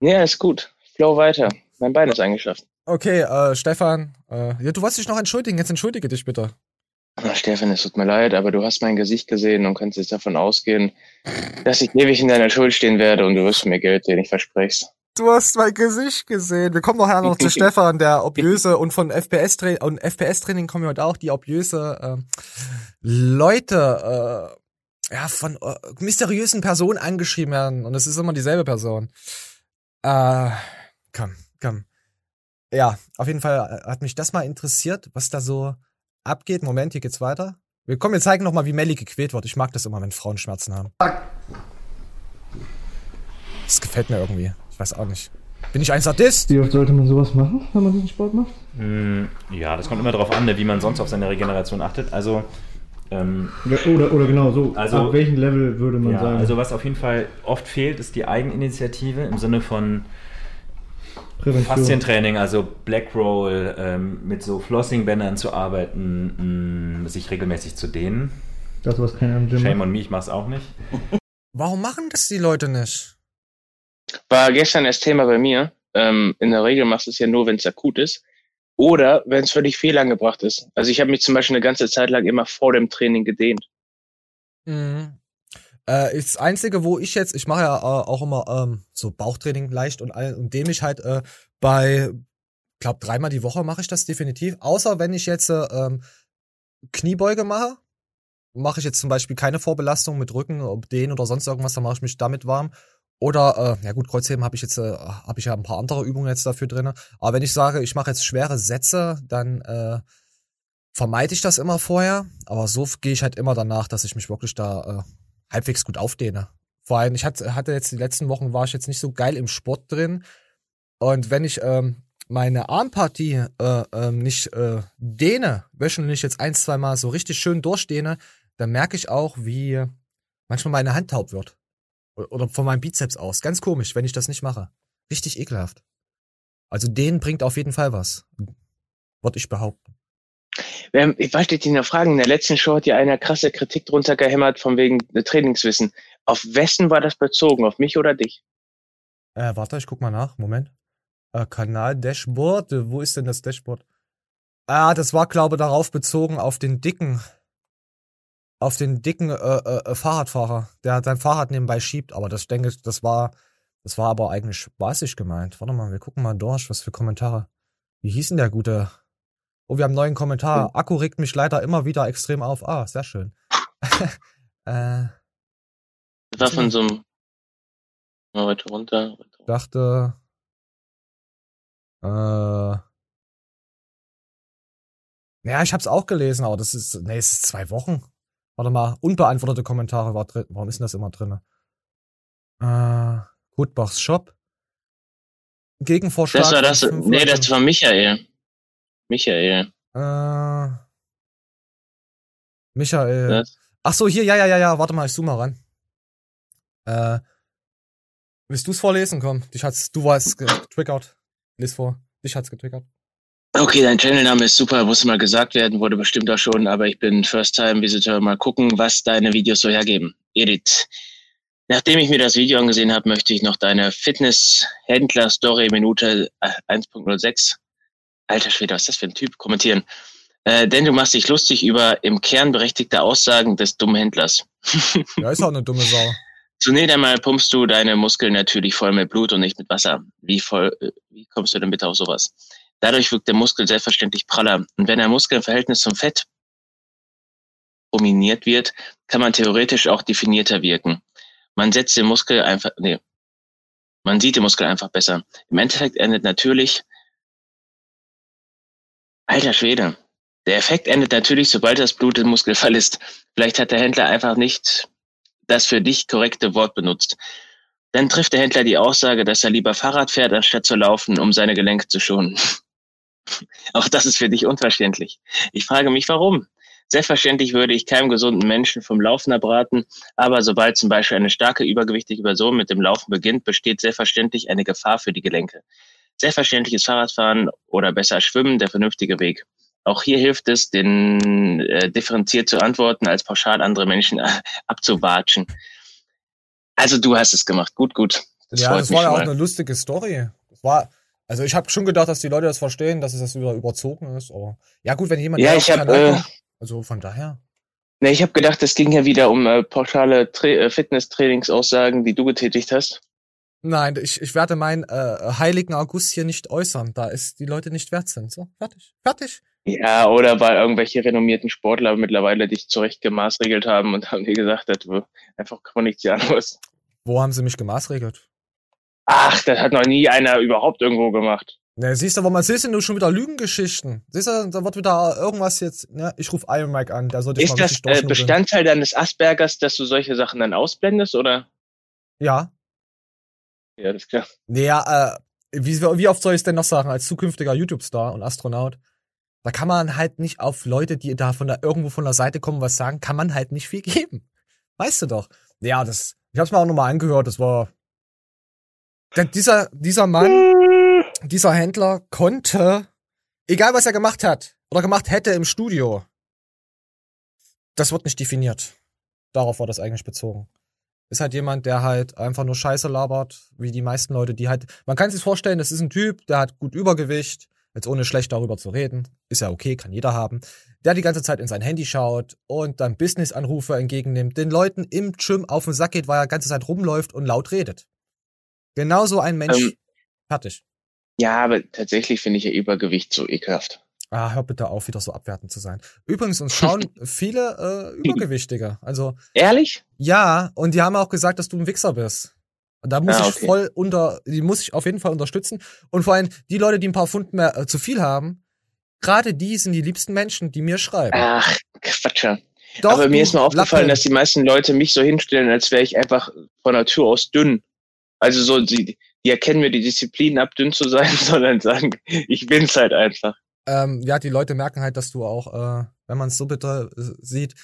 Ja, ist gut. Flow weiter. Mein Bein ist eingeschlafen. Okay, äh, Stefan, äh, ja, du wolltest dich noch entschuldigen. Jetzt entschuldige dich bitte. Ach, Stefan, es tut mir leid, aber du hast mein Gesicht gesehen und kannst jetzt davon ausgehen, dass ich ewig in deiner Schuld stehen werde und du wirst mir Geld sehen, ich verspreche Du hast mein Gesicht gesehen. Wir kommen nachher noch zu <laughs> Stefan, der Obiöse und von FPS Training und FPS Training kommen wir heute auch die obiöse äh, Leute. Äh, ja, von äh, mysteriösen Personen angeschrieben werden und es ist immer dieselbe Person. Äh, komm, komm. Ja, auf jeden Fall hat mich das mal interessiert, was da so abgeht. Moment, hier geht's weiter. Wir kommen, wir zeigen noch mal, wie Melly gequält wird. Ich mag das immer, wenn Frauen Schmerzen haben. Das gefällt mir irgendwie. Ich weiß auch nicht. Bin ich ein Sadist? Wie oft sollte man sowas machen, wenn man diesen Sport macht? Mm, Ja, das kommt immer darauf an, ne, wie man sonst auf seine Regeneration achtet. Also ähm, Oder, oder, oder genau so. Also- Ab welchem Level würde man ja, sagen? also was auf jeden Fall oft fehlt, ist die Eigeninitiative im Sinne von Prävention. Faszientraining, also Black Roll, ähm, mit so Flossing-Bändern zu arbeiten, mh, sich regelmäßig zu dehnen. Das, was keiner im Gym Shame macht. on me, ich mach's auch nicht. Warum machen das die Leute nicht? War gestern das Thema bei mir. Ähm, in der Regel machst du es ja nur, wenn es akut ist. Oder wenn es völlig fehlangebracht ist. Also ich habe mich zum Beispiel eine ganze Zeit lang immer vor dem Training gedehnt. Mhm. Äh, das Einzige, wo ich jetzt, ich mache ja äh, auch immer ähm, so Bauchtraining leicht und und dehne mich halt äh, bei, glaub dreimal die Woche mache ich das definitiv. Außer wenn ich jetzt äh, ähm, Kniebeuge mache, mache ich jetzt zum Beispiel keine Vorbelastung mit Rücken, ob Dehnen oder sonst irgendwas, dann mache ich mich damit warm. Oder, äh, ja gut, Kreuzheben habe ich jetzt, äh, habe ich ja ein paar andere Übungen jetzt dafür drinne. Aber wenn ich sage, ich mache jetzt schwere Sätze, dann äh, vermeide ich das immer vorher. Aber so gehe ich halt immer danach, dass ich mich wirklich da äh, halbwegs gut aufdehne. Vor allem, ich hatte, hatte jetzt die letzten Wochen war ich jetzt nicht so geil im Sport drin. Und wenn ich ähm, meine Armpartie äh, ähm, nicht äh, dehne, wöchentlich jetzt ein, zwei Mal so richtig schön durchdehne, dann merke ich auch, wie manchmal meine Hand taub wird. Oder von meinem Bizeps aus. Ganz komisch, wenn ich das nicht mache. Richtig ekelhaft. Also dehnen bringt auf jeden Fall was. Würde ich behaupten. Ähm, Ich wollte dich noch fragen, in der letzten Show hat ja einer krasse Kritik drunter gehämmert von wegen äh, Trainingswissen. Auf wessen war das bezogen? Auf mich oder dich? Äh, warte, ich guck mal nach. Moment. Äh, Kanal Dashboard. Wo ist denn das Dashboard? Ah, das war, glaube ich, darauf bezogen auf den dicken, auf den dicken äh, äh, äh, Fahrradfahrer, der sein Fahrrad nebenbei schiebt. Aber das ich denke, das war, das war aber eigentlich spaßig gemeint. Warte mal, wir gucken mal durch, was für Kommentare. Wie hieß denn der gute? Oh, wir haben einen neuen Kommentar. Akku regt mich leider immer wieder extrem auf. Ah, sehr schön. <laughs> äh, Das war von so einem. Mal weiter runter. dachte, äh, ja, ich hab's auch gelesen, aber das ist, nee, es ist zwei Wochen. Warte mal, unbeantwortete Kommentare war drin. Warum ist denn das immer drin? Äh, Gutbachs Shop. Gegenvorschlag. Das war das. Nee, das war Michael. Michael. Äh, Michael. Das- Ach so, hier, ja, ja, ja, ja, warte mal, ich zoome mal ran. Äh, willst du's vorlesen? Komm, dich hat's, du warst getriggert. Lies vor. Dich hat's getriggert. Okay, dein Channelname ist super, muss mal gesagt werden, wurde bestimmt auch schon, aber ich bin First-Time-Visitor. Mal gucken, was deine Videos so hergeben. Edith. Nachdem ich mir das Video angesehen habe, möchte ich noch deine Fitness-Händler-Story Minute äh, 1.06. Alter Schwede, was ist das für ein Typ? Kommentieren. Äh, denn du machst dich lustig über im Kern berechtigte Aussagen des dummen Händlers. <laughs> Ja, ist auch eine dumme Sau. Zunächst einmal pumpst du deine Muskeln natürlich voll mit Blut und nicht mit Wasser. Wie voll, äh, wie kommst du denn bitte auf sowas? Dadurch wirkt der Muskel selbstverständlich praller. Und wenn ein Muskel im Verhältnis zum Fett dominiert wird, kann man theoretisch auch definierter wirken. Man setzt den Muskel einfach, nee, man sieht den Muskel einfach besser. Im Endeffekt endet natürlich, alter Schwede, der Effekt endet natürlich, sobald das Blut den Muskel <laughs> verlässt. Vielleicht hat der Händler einfach nicht das für dich korrekte Wort benutzt. Dann trifft der Händler die Aussage, dass er lieber Fahrrad fährt, anstatt zu laufen, um seine Gelenke zu schonen. <laughs> Auch das ist für dich unverständlich. Ich frage mich, warum? Selbstverständlich würde ich keinem gesunden Menschen vom Laufen abraten, aber sobald zum Beispiel eine starke übergewichtige Person mit dem Laufen beginnt, besteht selbstverständlich eine Gefahr für die Gelenke. Selbstverständlich ist Fahrradfahren oder besser Schwimmen der vernünftige Weg. Auch hier hilft es, den äh, differenziert zu antworten, als pauschal andere Menschen äh, abzuwatschen. Also du hast es gemacht. Gut, gut. Das ja, das war ja auch eine lustige Story. Das war, also ich habe schon gedacht, dass die Leute das verstehen, dass es das wieder überzogen ist. Aber ja gut, wenn jemand Ja, ich auf hab, Kanal äh, also von daher. Nee, ich habe gedacht, es ging ja wieder um äh, pauschale Tra äh, Fitness-Trainingsaussagen, die du getätigt hast. Nein, ich, ich werde meinen äh, heiligen August hier nicht äußern, da es die Leute nicht wert sind. So, fertig. Fertig. Ja, oder weil irgendwelche renommierten Sportler mittlerweile dich zurecht gemaßregelt haben und haben dir gesagt, dass du einfach kommunizieren musst. Wo haben sie mich gemaßregelt? Ach, das hat noch nie einer überhaupt irgendwo gemacht. Ne, siehst du, wo man siehst du nur schon wieder Lügengeschichten. Siehst du, da wird wieder irgendwas jetzt, ne? Ich rufe Iron Mike an, der sollte ich Ist mal das äh. Bestandteil deines Aspergers, dass du solche Sachen dann ausblendest, oder? Ja. Ja, das ist klar. Naja, äh, wie, wie oft soll ich es denn noch sagen, als zukünftiger YouTube-Star und Astronaut? Da kann man halt nicht auf Leute, die da von der, irgendwo von der Seite kommen, was sagen, kann man halt nicht viel geben. Weißt du doch. Ja, das, ich hab's mir auch nochmal angehört, das war. Denn dieser, dieser Mann, dieser Händler konnte, egal was er gemacht hat oder gemacht hätte im Studio, das wird nicht definiert. Darauf war das eigentlich bezogen. Ist halt jemand, der halt einfach nur Scheiße labert, wie die meisten Leute, die halt, man kann sich vorstellen, das ist ein Typ, der hat gut Übergewicht, jetzt ohne schlecht darüber zu reden, ist ja okay, kann jeder haben, der die ganze Zeit in sein Handy schaut und dann Business-Anrufe entgegennimmt, den Leuten im Gym auf den Sack geht, weil er die ganze Zeit rumläuft und laut redet. Genauso ein Mensch. Ähm. Fertig. Ja, aber tatsächlich finde ich ja Übergewicht so ekelhaft. Ah, hör bitte auf, wieder so abwertend zu sein. Übrigens, uns schauen <laughs> viele äh, Übergewichtige. Also. Ehrlich? Ja, und die haben auch gesagt, dass du ein Wichser bist. Und da muss Ah, ich okay. voll unter, die muss ich auf jeden Fall unterstützen. Und vor allem die Leute, die ein paar Pfund mehr äh, zu viel haben, gerade die sind die liebsten Menschen, die mir schreiben. Ach, Quatscher. Doch, aber mir ist mal aufgefallen, Lappen. dass die meisten Leute mich so hinstellen, als wäre ich einfach von Natur aus dünn. Also so, die, die erkennen mir die Disziplin ab, dünn zu sein, <laughs> sondern sagen, ich bin's halt einfach. ähm, ja, die Leute merken halt, dass du auch, äh, wenn man es so bitter äh, sieht,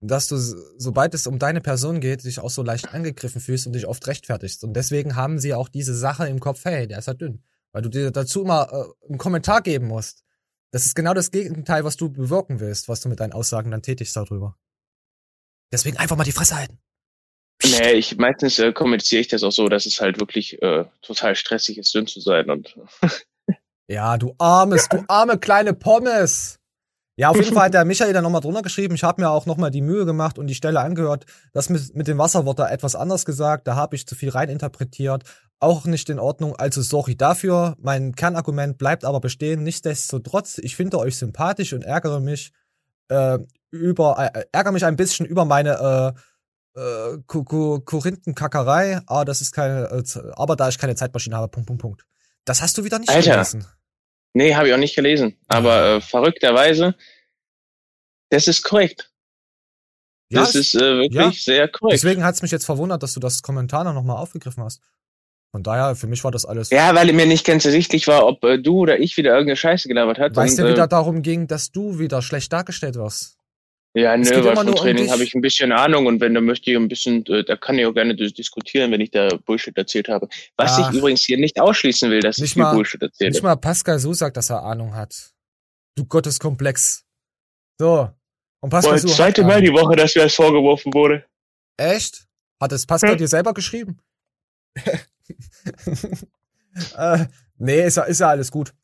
dass du, sobald es um deine Person geht, dich auch so leicht angegriffen fühlst und dich oft rechtfertigst. Und deswegen haben sie auch diese Sache im Kopf, hey, der ist halt dünn. Weil du dir dazu immer äh, einen Kommentar geben musst. Das ist genau das Gegenteil, was du bewirken willst, was du mit deinen Aussagen dann tätigst darüber. Deswegen einfach mal die Fresse halten. Nee, ich meistens äh, kommuniziere ich das auch so, dass es halt wirklich äh, total stressig ist, dünn zu sein. Und <laughs> Ja, du armes, du arme kleine Pommes. Ja, auf jeden Fall hat der Michael da nochmal drunter geschrieben. Ich habe mir auch nochmal die Mühe gemacht und die Stelle angehört. Das mit, mit dem Wasser wurde da etwas anders gesagt. Da habe ich zu viel reininterpretiert. Auch nicht in Ordnung. Also sorry dafür. Mein Kernargument bleibt aber bestehen. Nichtsdestotrotz, ich finde euch sympathisch und ärgere mich äh, über, äh, ärgere mich ein bisschen über meine äh, äh, Ko- Ko- Korinthenkackerei. Aber das ist keine, äh, aber da ich keine Zeitmaschine habe, Punkt, Punkt, Punkt. Das hast du wieder nicht Alter. gelesen. nee, habe ich auch nicht gelesen. Aber äh, verrückterweise, das ist korrekt. Ja, das ist äh, wirklich ja. sehr korrekt. Deswegen hat es mich jetzt verwundert, dass du das Kommentar noch mal aufgegriffen hast. Von daher, für mich war das alles. Ja, weil mir nicht ganz ersichtlich war, ob äh, du oder ich wieder irgendeine Scheiße gelabert hat. Weil es und, ja äh, wieder darum ging, dass du wieder schlecht dargestellt wirst. Ja, Es nö, weil vom um Training dich. habe ich ein bisschen Ahnung und wenn, dann möchte ich ein bisschen, äh, da kann ich auch gerne dis- diskutieren, wenn ich da Bullshit erzählt habe. Was Ach. ich übrigens hier nicht ausschließen will, dass ich Nicht viel mal, Bullshit erzähle. nicht mal Pascal so sagt, dass er Ahnung hat. Du Gotteskomplex. So. Und Boah, Pascal das so zweite Mal die Woche, dass mir das vorgeworfen wurde. Echt? Hat es Pascal Hm. dir selber geschrieben? <laughs> äh, nee, ist ja, ist ja alles gut.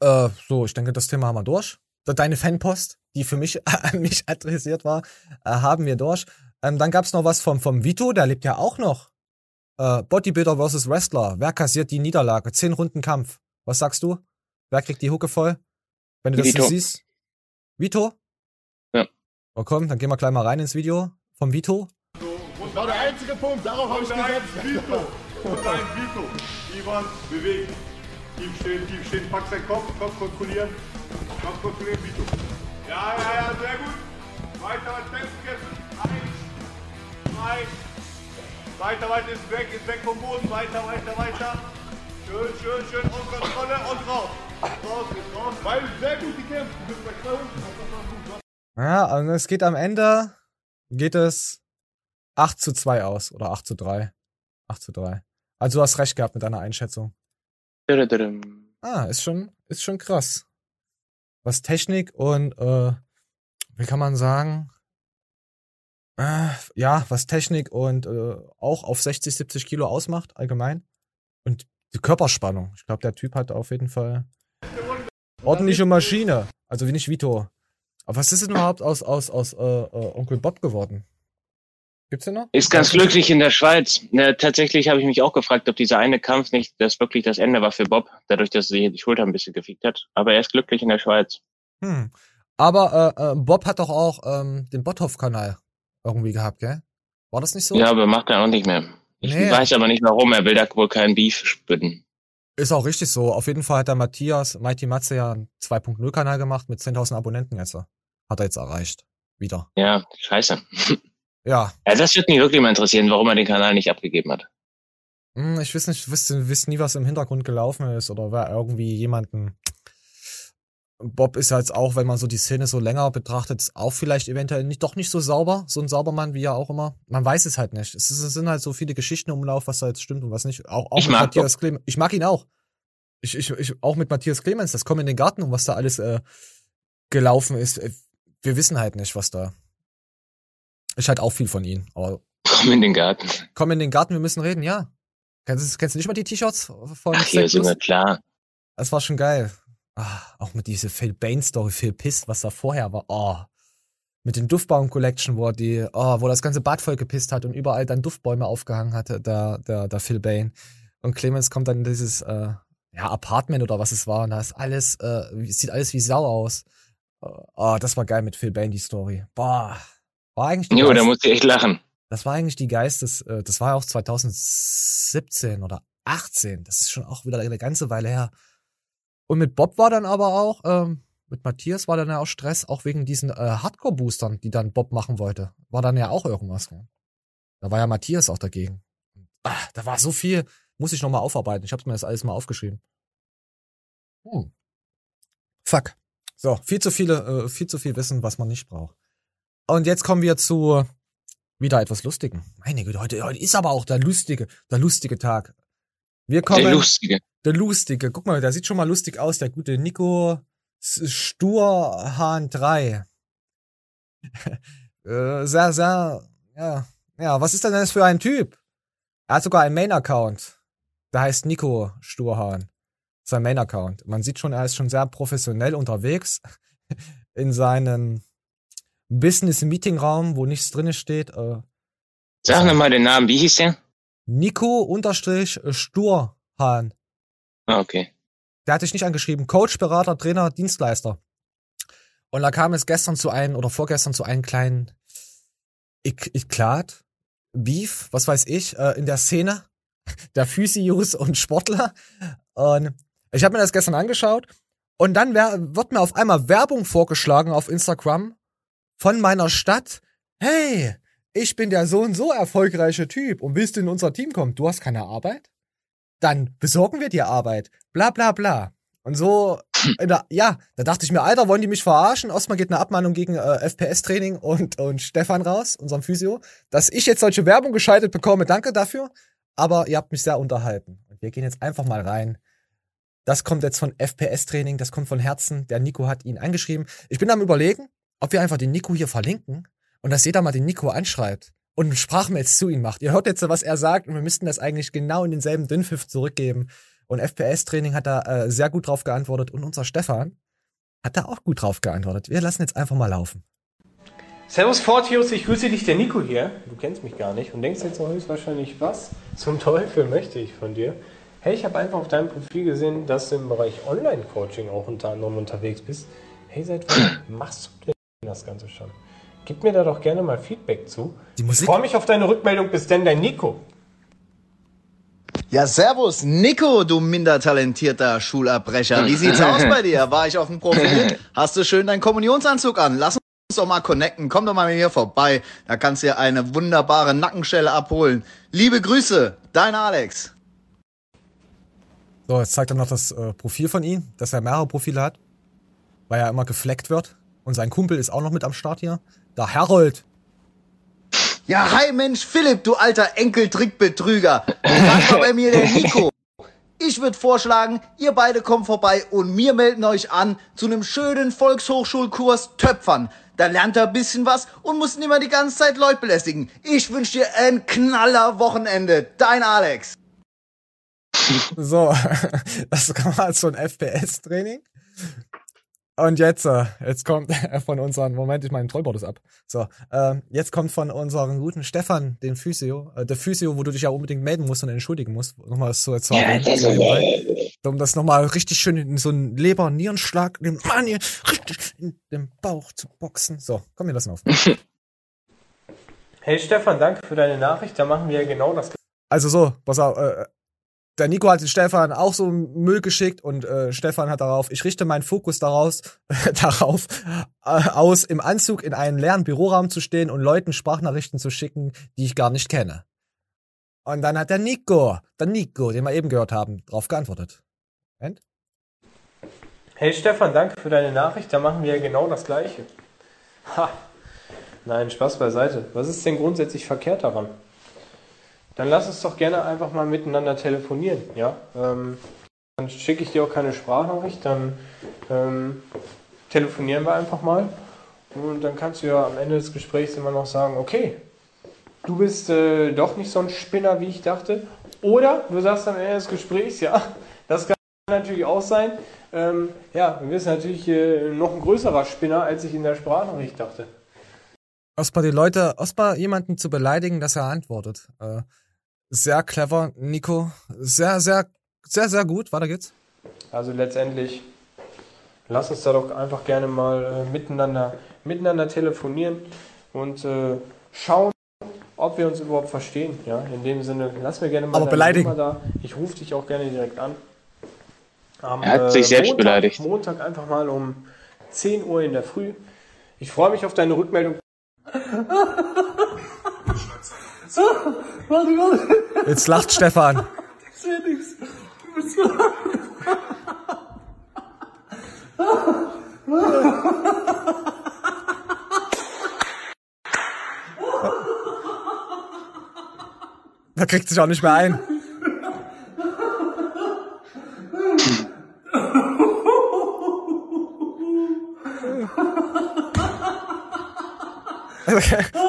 Äh, so, ich denke, das Thema haben wir durch. Deine Fanpost, die für mich <laughs> an mich adressiert war, äh, haben wir durch. Ähm, dann gab's noch was vom, vom Vito, der lebt ja auch noch. Äh, Bodybuilder versus Wrestler. Wer kassiert die Niederlage? Zehn Runden Kampf. Was sagst du? Wer kriegt die Hucke voll? Wenn du das Vito. nicht siehst? Vito? Ja. Oh komm, dann gehen wir gleich mal rein ins Video vom Vito. Das war der einzige Punkt, darauf habe ich gesetzt. Vito. Und ein Vito. Ivan, bewegen. Tief stehen, tief stehen, pack seinen Kopf, Kopf kontrollieren. Kopf kontrollieren, Vito. Ja, ja, ja, sehr gut. Weiter, Festkessen. Eins, zwei. Weiter, weiter, ist weg, ist weg vom Boden. Weiter, weiter, weiter. Schön, schön, schön. Und Kontrolle und raus. Raus, raus. Weil sehr gut gekämpft. Du. Ja, und es geht am Ende, geht es 8 zu 2 aus oder 8 zu 3. 8 zu 3. Also du hast recht gehabt mit deiner Einschätzung. Ah, ist schon, ist schon krass. Was Technik und, äh, wie kann man sagen, äh, ja, was Technik und äh, auch auf 60, 70 Kilo ausmacht, allgemein. Und die Körperspannung. Ich glaube, der Typ hat auf jeden Fall ordentliche Maschine. Also wie nicht Vito. Aber was ist denn überhaupt aus, aus, aus äh, äh, Onkel Bob geworden? Gibt's den noch? Ist ganz glücklich in der Schweiz. Ne, tatsächlich habe ich mich auch gefragt, ob dieser eine Kampf nicht das wirklich das Ende war für Bob, dadurch, dass sie die Schulter ein bisschen gefickt hat. Aber er ist glücklich in der Schweiz. Hm. Aber äh, äh, Bob hat doch auch ähm, den Bothoff-Kanal irgendwie gehabt, gell? War das nicht so? Ja, aber macht er auch nicht mehr. Ich Nee. weiß aber nicht warum. Er will da wohl keinen Beef spinnen. Ist auch richtig so. Auf jeden Fall hat der Matthias, Mighty Matze ja einen 2.0-Kanal gemacht mit 10.000 Abonnenten jetzt. Hat er jetzt erreicht. Wieder. Ja, scheiße. <laughs> Ja. Ja, das wird mich wirklich mal interessieren, warum er den Kanal nicht abgegeben hat. Hm, Ich weiß nicht, wüsste, wüsste nie, was im Hintergrund gelaufen ist oder wer irgendwie jemanden. Bob ist jetzt auch, wenn man so die Szene so länger betrachtet, auch vielleicht eventuell nicht, doch nicht so sauber, so ein Saubermann wie er auch immer. Man weiß es halt nicht. Es, ist, es sind halt so viele Geschichten im Umlauf, was da jetzt stimmt und was nicht. Auch, auch Ich mit mag Matthias Clemens. Ich mag ihn auch. Ich, ich, ich, auch mit Matthias Clemens, das kommt in den Garten und was da alles äh, gelaufen ist. Äh, Wir wissen halt nicht, was da. Ich halt auch viel von ihm, aber Komm in den Garten. komm in den Garten, wir müssen reden, ja. Kennst du, kennst du nicht mal die T-Shirts von Ach, immer Lust? klar. Das war schon geil. Ah, auch mit dieser Phil Bane Story, Phil Piss, was da vorher war. Oh. Mit den Duftbaum Collection, wo die, oh, wo das ganze Bad voll gepisst hat und überall dann Duftbäume aufgehangen hatte, der, der, der Phil Bane. Und Clemens kommt dann in dieses, äh, ja, Apartment oder was es war. Und da ist alles, äh, sieht alles wie Sau aus. Oh, das war geil mit Phil Bane, die Story. Boah. War eigentlich Jo, da Geist- muss ich echt lachen. das war eigentlich die Geistes, äh, das war ja auch 2017 oder 18. Das ist schon auch wieder eine ganze Weile her. Und mit Bob war dann aber auch, ähm, mit Matthias war dann ja auch Stress, auch wegen diesen äh, Hardcore-Boostern, die dann Bob machen wollte. War dann ja auch irgendwas. Ne? Da war ja Matthias auch dagegen. Ah, da war so viel, muss ich nochmal aufarbeiten. Ich habe mir das alles mal aufgeschrieben. Hm. Fuck. So, viel zu viele, äh, viel zu viel Wissen, was man nicht braucht. Und jetzt kommen wir zu wieder etwas Lustigen. Meine Güte, heute, heute ist aber auch der lustige, der lustige Tag. Wir kommen. Der Lustige. Der Lustige. Guck mal, der sieht schon mal lustig aus, der gute Nico Sturhahn 3. <laughs> äh, sehr, sehr, ja. Ja, was ist denn das für ein Typ? Er hat sogar einen Main-Account. Der heißt Nico Sturhahn. Sein Main-Account. Man sieht schon, er ist schon sehr professionell unterwegs <laughs> in seinem Business-Meeting-Raum, wo nichts drinne steht. Äh, Sag nochmal den Namen. Wie hieß der? Nico unterstrich Sturhahn. Ah, okay. Der hat dich nicht angeschrieben. Coach, Berater, Trainer, Dienstleister. Und da kam es gestern zu einem oder vorgestern zu einem kleinen Ik Eklat, Beef, was weiß ich, äh, in der Szene <laughs> der Physios und Sportler. Und ich habe mir das gestern angeschaut und dann wär, wird mir auf einmal Werbung vorgeschlagen auf Instagram von meiner Stadt. Hey, ich bin der so und so erfolgreiche Typ und willst du in unser Team kommen? Du hast keine Arbeit? Dann besorgen wir dir Arbeit. Bla bla bla. Und so, <clears throat> der, ja, da dachte ich mir, Alter, wollen die mich verarschen? Erstmal geht eine Abmahnung gegen äh, FPS-Training und, und Stefan raus, unserem Physio, dass ich jetzt solche Werbung geschaltet bekomme. Danke dafür. Aber ihr habt mich sehr unterhalten. Und wir gehen jetzt einfach mal rein. Das kommt jetzt von FPS-Training, das kommt von Herzen. Der Nico hat ihn angeschrieben. Ich bin am überlegen, ob wir einfach den Nico hier verlinken und dass jeder mal den Nico anschreibt und eine Sprachmail zu ihm macht. Ihr hört jetzt, was er sagt und wir müssten das eigentlich genau in denselben Dünnpfiff zurückgeben. Und FPS-Training hat da äh, sehr gut drauf geantwortet und unser Stefan hat da auch gut drauf geantwortet. Wir lassen jetzt einfach mal laufen. Servus Fortius, ich grüße dich, der Nico hier. Du kennst mich gar nicht und denkst jetzt höchstwahrscheinlich, was zum Teufel möchte ich von dir? Hey, ich habe einfach auf deinem Profil gesehen, dass du im Bereich Online-Coaching auch unter anderem unterwegs bist. Hey, seit wann <clears throat> machst du denn das Ganze schon? Gib mir da doch gerne mal Feedback zu. Ich freue mich auf deine Rückmeldung. Bis denn, dein Nico. Ja, servus, Nico, du minder talentierter Schulabbrecher. Wie sieht's aus bei dir? War ich auf dem Profil? Hast du schön deinen Kommunionsanzug an? Lass uns doch mal connecten. Komm doch mal hier vorbei. Da kannst du dir eine wunderbare Nackenschelle abholen. Liebe Grüße, dein Alex. So, jetzt zeigt er noch das äh, Profil von ihm, dass er mehrere Profile hat, weil er immer gefleckt wird. Und sein Kumpel ist auch noch mit am Start hier. Der Herold. Ja, hi Mensch, Philipp, du alter Enkeltrickbetrüger. Frag mal bei mir der Nico. Ich würde vorschlagen, ihr beide kommt vorbei und wir melden euch an zu einem schönen Volkshochschulkurs Töpfern. Da lernt er ein bisschen was und muss nicht mehr die ganze Zeit Leute belästigen. Ich wünsche dir ein knaller Wochenende. Dein Alex. So, <laughs> das kam halt so ein FPS-Training. Und jetzt, äh, jetzt kommt <laughs> von unseren, Moment, ich mein Trollboard ist ab. So, ähm, jetzt kommt von unserem guten Stefan, den Physio, äh, der Physio, wo du dich ja unbedingt melden musst und entschuldigen musst, nochmal das zu erzählen. Ja, das ist- um das nochmal richtig schön in so einen Leber-Nierenschlag, den Mann hier richtig in den Bauch zu boxen. So, komm, wir lassen auf. <laughs> Hey Stefan, danke für deine Nachricht. Da machen wir ja genau das Also so, pass auf, äh, der Nico hat den Stefan auch so Müll geschickt und äh, Stefan hat darauf, ich richte meinen Fokus daraus, <laughs> darauf äh, aus, im Anzug in einem leeren Büroraum zu stehen und Leuten Sprachnachrichten zu schicken, die ich gar nicht kenne. Und dann hat der Nico, der Nico, den wir eben gehört haben, darauf geantwortet. Und? Hey Stefan, danke für deine Nachricht. Da machen wir ja genau das Gleiche. Ha. Nein, Spaß beiseite. Was ist denn grundsätzlich verkehrt daran? Dann lass uns doch gerne einfach mal miteinander telefonieren, ja? Ähm, dann schicke ich dir auch keine Sprachnachricht, dann ähm, telefonieren wir einfach mal. Und dann kannst du ja am Ende des Gesprächs immer noch sagen, okay, du bist äh, doch nicht so ein Spinner, wie ich dachte. Oder du sagst am Ende des Gesprächs, ja, das kann natürlich auch sein. Ähm, ja, du bist natürlich äh, noch ein größerer Spinner, als ich in der Sprachnachricht dachte. Oscar, die Leute, Oscar jemanden zu beleidigen, dass er antwortet. Äh, sehr clever, Nico. Sehr, sehr, sehr, sehr gut. Weiter geht's. Also letztendlich, lass uns da doch einfach gerne mal äh, miteinander, miteinander telefonieren und äh, schauen, ob wir uns überhaupt verstehen. Ja, in dem Sinne, lass mir gerne mal Aber beleidigen. Nummer da. Ich rufe dich auch gerne direkt an. Am, Er hat sich selbst Montag, beleidigt. Montag einfach mal um 10 Uhr in der Früh. Ich freue mich auf deine Rückmeldung. <laughs> Warte, warte. Jetzt lacht Stefan. Du bist so. Da kriegt sich auch nicht mehr ein. <laughs> Okay.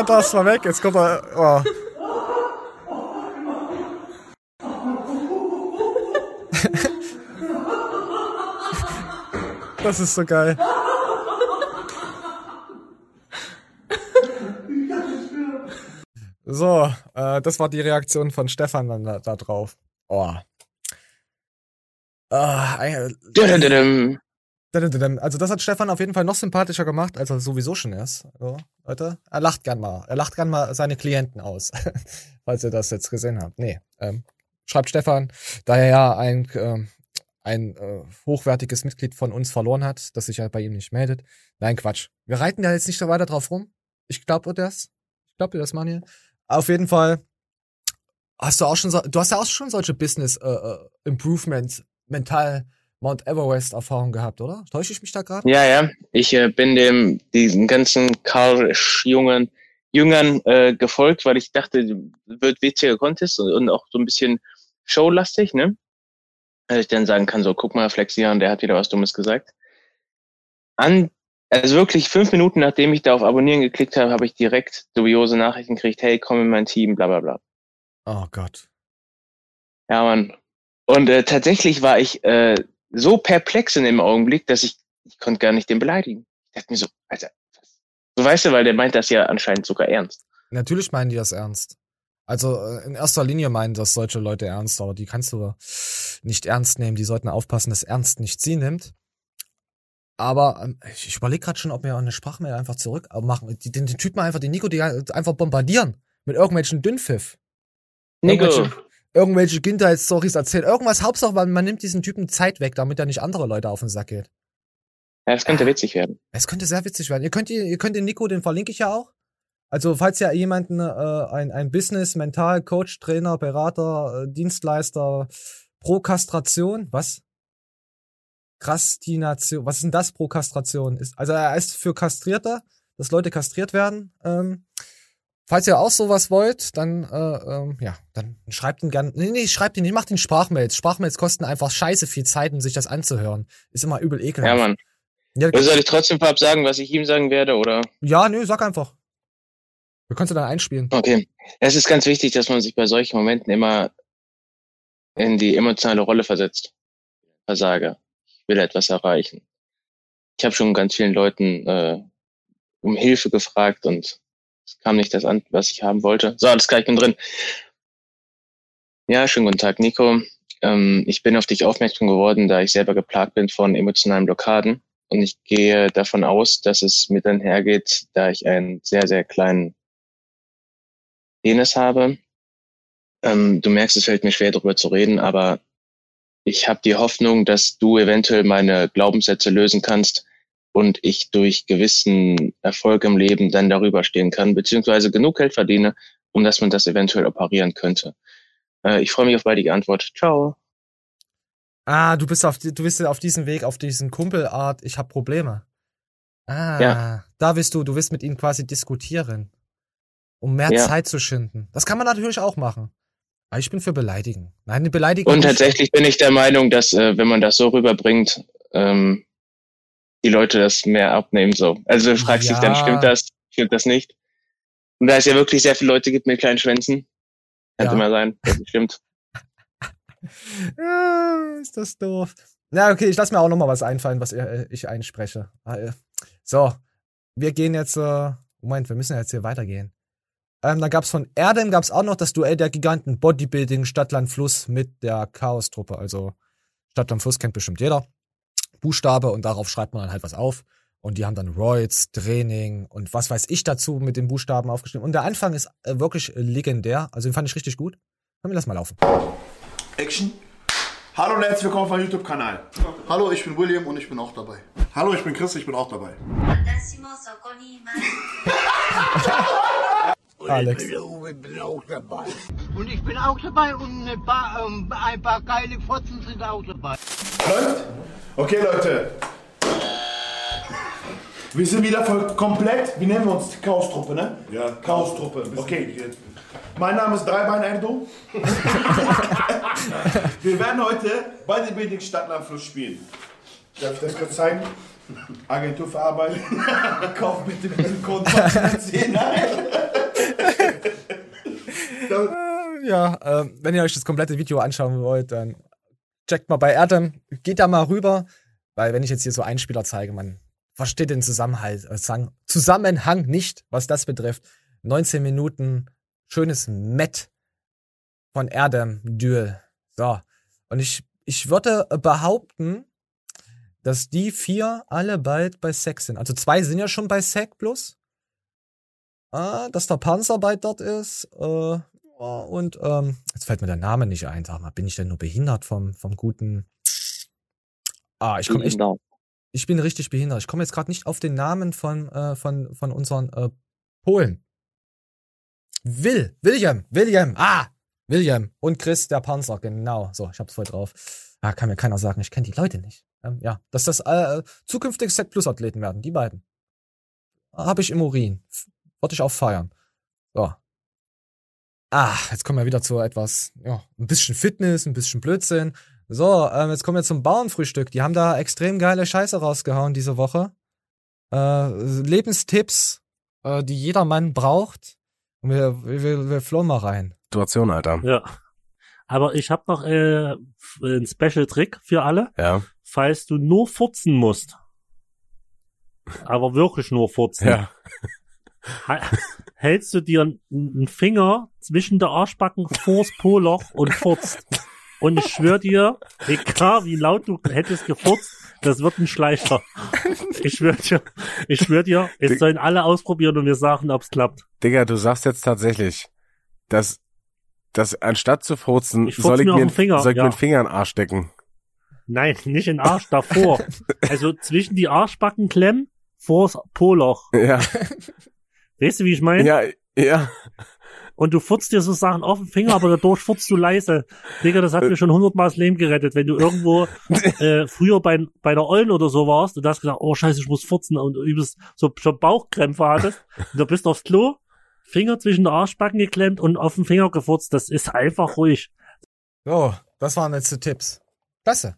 Rennt er erstmal weg. Jetzt kommt er. Oh. <laughs> Das ist so geil. So, äh, das war die Reaktion von Stefan dann da, da drauf. Oh. Ah. Dadadadam. Also das hat Stefan auf jeden Fall noch sympathischer gemacht, als er sowieso schon ist. So, Leute, er lacht gern mal. Er lacht gern mal seine Klienten aus, <laughs> falls ihr das jetzt gesehen habt. Nee, ähm, schreibt Stefan, da er ja ein, ähm, ein äh, hochwertiges Mitglied von uns verloren hat, das sich ja bei ihm nicht meldet. Nein, Quatsch. Wir reiten da jetzt nicht so weiter drauf rum. Ich glaube das. Ich glaube das, Manuel. Auf jeden Fall hast du auch schon so, du hast ja auch schon solche Business äh, äh, Improvement mental Mount Everest Erfahrung gehabt, oder? Täusche ich mich da gerade? Ja, ja. Ich äh, bin dem diesen ganzen Karl Jungen Jüngern äh, gefolgt, weil ich dachte, wird witziger Contest und, und auch so ein bisschen showlastig, ne? Dass ich dann sagen kann, so guck mal, Flexian, der hat wieder was Dummes gesagt. An, also wirklich fünf Minuten nachdem ich da auf Abonnieren geklickt habe, habe ich direkt dubiose Nachrichten gekriegt, hey, komm in mein Team, bla bla bla. Oh Gott. Ja, Mann. Und äh, tatsächlich war ich äh, so perplex in dem Augenblick, dass ich, ich konnte gar nicht den beleidigen. Ich dachte mir so, Alter, so weißt du, weil der meint das ja anscheinend sogar ernst. Natürlich meinen die das ernst. Also äh, in erster Linie meinen das solche Leute ernst, aber die kannst du nicht ernst nehmen. Die sollten aufpassen, dass ernst nicht sie nimmt. Aber ähm, ich, überlege gerade schon, ob wir eine Sprachmail einfach zurück machen. Die, den, den Typen einfach, den Nico, die einfach bombardieren. Mit irgendwelchen Dünnpfiff. Nico. Irgendwelche, Kindheitsstories erzählen. Irgendwas, Hauptsache, man, man nimmt diesen Typen Zeit weg, damit er nicht andere Leute auf den Sack geht. Ja, das könnte witzig werden. Es könnte sehr witzig werden. Ihr könnt, ihr, ihr könnt den Nico, den verlinke ich ja auch. Also, falls ihr jemanden, äh, ein, ein Business, Mental, Coach, Trainer, Berater, äh, Dienstleister, Prokastration, was? Krastination, was ist denn das, Prokastration? Ist, also, er ist für Kastrierte, dass Leute kastriert werden. Ähm, falls ihr auch sowas wollt, dann, äh, ähm, ja, dann schreibt ihn gern, nee, nee, schreibt ihn nicht, macht ihn Sprachmails. Sprachmails kosten einfach scheiße viel Zeit, um sich das anzuhören. Ist immer übel ekelhaft. Ja, Mann. Ja, soll ich trotzdem vorab sagen, was ich ihm sagen werde, oder? ja, nö, sag einfach. Wir kannst du dann einspielen. Okay. Es ist ganz wichtig, dass man sich bei solchen Momenten immer in die emotionale Rolle versetzt. Versager. Ich will etwas erreichen. Ich habe schon ganz vielen Leuten äh, um Hilfe gefragt und es kam nicht das an, was ich haben wollte. So, alles klar, ich bin drin. Ja, schönen guten Tag, Nico. Ähm, ich bin auf dich aufmerksam geworden, da ich selber geplagt bin von emotionalen Blockaden. Und ich gehe davon aus, dass es mit einhergeht, da ich einen sehr, sehr kleinen Penis habe. Ähm, du merkst, es fällt mir schwer, darüber zu reden, aber ich habe die Hoffnung, dass du eventuell meine Glaubenssätze lösen kannst und ich durch gewissen Erfolg im Leben dann darüber stehen kann, beziehungsweise genug Geld verdiene, um dass man das eventuell operieren könnte. Äh, ich freue mich auf baldige Antwort. Ciao. Ah, du bist auf, du bist auf diesem Weg, auf diesen Kumpelart, ich habe Probleme. Ah, Ja. da willst du, du willst mit ihnen quasi diskutieren, um mehr Ja. Zeit zu schinden. Das kann man natürlich auch machen. Aber ich bin für beleidigen. Nein, beleidigen. Und tatsächlich bin ich der Meinung, dass äh, wenn man das so rüberbringt, ähm, die Leute das mehr abnehmen so. Also du fragst dich dann, Ja. stimmt das, stimmt das nicht? Und da es ja wirklich sehr viele Leute gibt mit kleinen Schwänzen, könnte Ja. mal sein, dass es stimmt. <laughs> Ah, ist das doof. Na, okay, ich lass mir auch noch mal was einfallen, was äh, ich einspreche. Äh. So, wir gehen jetzt, äh, Moment, wir müssen jetzt hier weitergehen. Ähm, da gab's von Erdem gab's auch noch das Duell der Giganten Bodybuilding Stadtland Fluss mit der Chaos-Truppe. Also Stadtland Fluss kennt bestimmt jeder. Buchstabe und darauf schreibt man dann halt was auf. Und die haben dann Roids, Training und was weiß ich dazu mit den Buchstaben aufgeschrieben. Und der Anfang ist äh, wirklich legendär. Also den fand ich richtig gut. Komm, lass mal laufen. Action. Hallo und herzlich willkommen auf meinem YouTube-Kanal. Hallo, ich bin William und ich bin auch dabei. Hallo, ich bin Chris, ich bin auch dabei. <laughs> <laughs> Alex. Ich bin auch dabei. Und ich bin auch dabei und ein paar, ähm, ein paar geile Fotzen sind auch dabei. Läuft? Okay, Leute. Wir sind wieder voll komplett. Wie nennen wir uns? Chaos-Truppe, ne? Ja. Chaos-Truppe. Okay. Mein Name ist Dreibein Erdo. <laughs> wir werden heute Bodybuilding Stadtlandfluss spielen. Darf ich das kurz zeigen? Agentur für Arbeit. <laughs> Kauf bitte mit dem Code 10 Äh, ja, ähm, wenn ihr euch das komplette Video anschauen wollt, dann checkt mal bei Erdem, geht da mal rüber, weil wenn ich jetzt hier so Einspieler zeige, man versteht den Zusammenhalt, äh, Zusammenhang nicht, was das betrifft. 19 Minuten, schönes Met von Erdem Duel. So. Und ich, ich würde behaupten, dass die vier alle bald bei Sex sind. Also zwei sind ja schon bei Sex plus. Ah, dass der Panzer bald dort ist. Äh, und ähm, jetzt fällt mir der Name nicht ein. Sag mal, bin ich denn nur behindert vom, vom guten. Ah, ich komme echt. Behindert. Ich bin richtig behindert. Ich komme jetzt gerade nicht auf den Namen von, äh, von, von unseren äh, Polen. Will, William, William, ah, William und Chris, der Panzer, genau. So, ich hab's voll drauf. Ah, kann mir keiner sagen, ich kenne die Leute nicht. Ähm, ja, dass das äh, zukünftige Set Plus Athleten werden, die beiden. Habe ich im Urin. Wollte ich auch feiern. So. Ah, jetzt kommen wir wieder zu etwas, ja, ein bisschen Fitness, ein bisschen Blödsinn. So, ähm, jetzt kommen wir zum Bauernfrühstück. Die haben da extrem geile Scheiße rausgehauen diese Woche. Äh, Lebenstipps, äh, die jeder Mann braucht. Und wir, wir, wir flohen mal rein. Situation, Alter. Ja. Aber ich habe noch äh, einen Special-Trick für alle. Ja. Falls du nur furzen musst. Aber wirklich nur furzen. Ja. Hältst du dir einen Finger zwischen der Arschbacken vors Poloch und furzt. Und ich schwör dir, egal wie laut du hättest gefurzt, das wird ein Schleicher. Ich schwör dir, ich schwör dir, es sollen alle ausprobieren und wir sagen, ob's klappt. Digga, du sagst jetzt tatsächlich, dass, dass anstatt zu furzen, Ich furz soll ich mir mir, Finger, soll ich ja. mir den Finger in den Arsch stecken. Nein, <laughs> nicht in den Arsch davor. Also zwischen die Arschbacken klemmen, vors Poloch. Ja. <laughs> Weißt du, wie ich meine? Ja, ja. Und du futzt dir so Sachen auf den Finger, aber dadurch futzt du leise. Digga, das hat mir schon hundertmal das Leben gerettet. Wenn du irgendwo <laughs> äh, früher bei, bei der Ollen oder so warst und hast gedacht, oh scheiße, ich muss furzen und übelst so schon Bauchkrämpfe hattest und da bist du aufs Klo, Finger zwischen der Arschbacken geklemmt und auf den Finger gefurzt. Das ist einfach ruhig. So, das waren jetzt die Tipps. Klasse.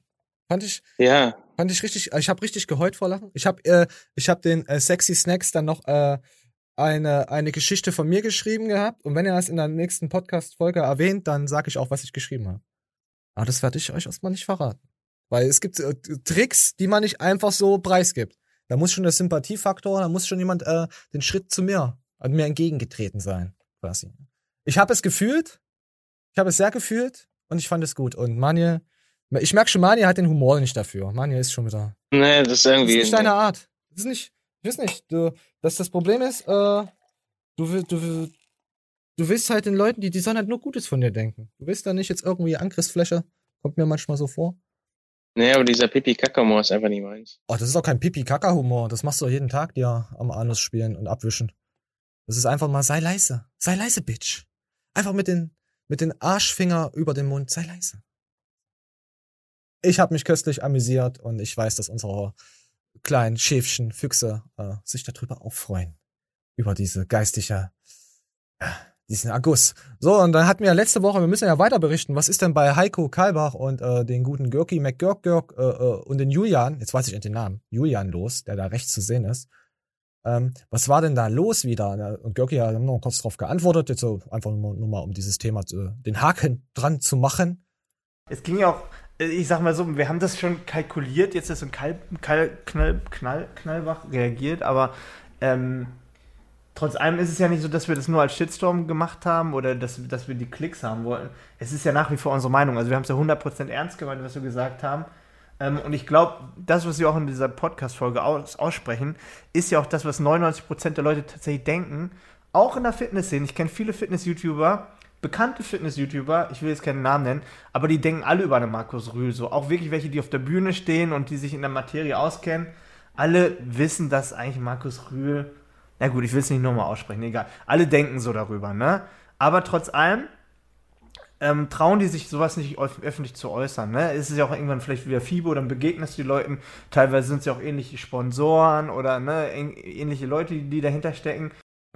Fand ich, Ja. fand ich richtig, ich habe richtig geheult vor Lachen. Ich habe äh, ich hab den äh, Sexy Snacks dann noch äh, eine, eine Geschichte von mir geschrieben gehabt und wenn er das in der nächsten Podcast-Folge erwähnt, dann sage ich auch, was ich geschrieben habe. Aber das werde ich euch erstmal nicht verraten. Weil es gibt äh, Tricks, die man nicht einfach so preisgibt. Da muss schon der Sympathiefaktor, da muss schon jemand äh, den Schritt zu mir, also mir entgegengetreten sein, quasi. Ich habe es gefühlt, ich habe es sehr gefühlt und ich fand es gut. Und Manje, ich merke schon, Manje hat den Humor nicht dafür. Manje ist schon wieder. Nee, das ist irgendwie. Das ist nicht deine Art. Das ist nicht, ich weiß nicht, du, dass das Problem ist, äh, du, du, du willst halt den Leuten, die, die sollen halt nur Gutes von dir denken. Du willst da nicht jetzt irgendwie Angriffsfläche, kommt mir manchmal so vor. Nee, aber dieser Pipi-Kaka-Humor ist einfach nicht meins. Oh, das ist auch kein Pipi-Kaka-Humor. Das machst du doch jeden Tag dir am Anus spielen und abwischen. Das ist einfach mal, sei leise. Sei leise, Bitch. Einfach mit den, mit den Arschfinger über den Mund, sei leise. Ich habe mich köstlich amüsiert und ich weiß, dass unsere kleinen Schäfchen, Füchse äh, sich darüber auch freuen. Über diese geistige, äh, diesen Erguss. So, und dann hatten wir ja letzte Woche, wir müssen ja weiter berichten, was ist denn bei Heiko Kalbach und äh, den guten Görki McGurk äh, äh, und den Julian, jetzt weiß ich endlich den Namen, Julian los, der da rechts zu sehen ist. Ähm, was war denn da los wieder? Und Görki hat noch kurz drauf geantwortet, jetzt so einfach nur, nur mal, um dieses Thema zu, den Haken dran zu machen. Es ging ja auch, ich sag mal so, wir haben das schon kalkuliert, jetzt ist so ein Kal Kal Knall, Knall, Knallbach reagiert, aber ähm, trotz allem ist es ja nicht so, dass wir das nur als Shitstorm gemacht haben oder dass, dass wir die Klicks haben wollten. Es ist ja nach wie vor unsere Meinung. Also wir haben es ja 100% ernst gemeint, was wir gesagt haben. Ähm, und ich glaube, das, was wir auch in dieser Podcast-Folge aus, aussprechen, ist ja auch das, was 99% der Leute tatsächlich denken. Auch in der Fitnessszene. Ich kenne viele Fitness-YouTuber, bekannte Fitness-YouTuber, ich will jetzt keinen Namen nennen, aber die denken alle über einen Markus Rühl. So auch wirklich welche, die auf der Bühne stehen und die sich in der Materie auskennen. Alle wissen, dass eigentlich Markus Rühl, na gut, ich will es nicht nochmal aussprechen, egal. Alle denken so darüber, ne? Aber trotz allem ähm, trauen die sich sowas nicht öf öffentlich zu äußern. Ne? Es ist ja auch irgendwann vielleicht wieder FIBO, dann begegnest du die Leuten. Teilweise sind es ja auch ähnliche Sponsoren oder ne, ähn- ähnliche Leute, die, dahinter stecken.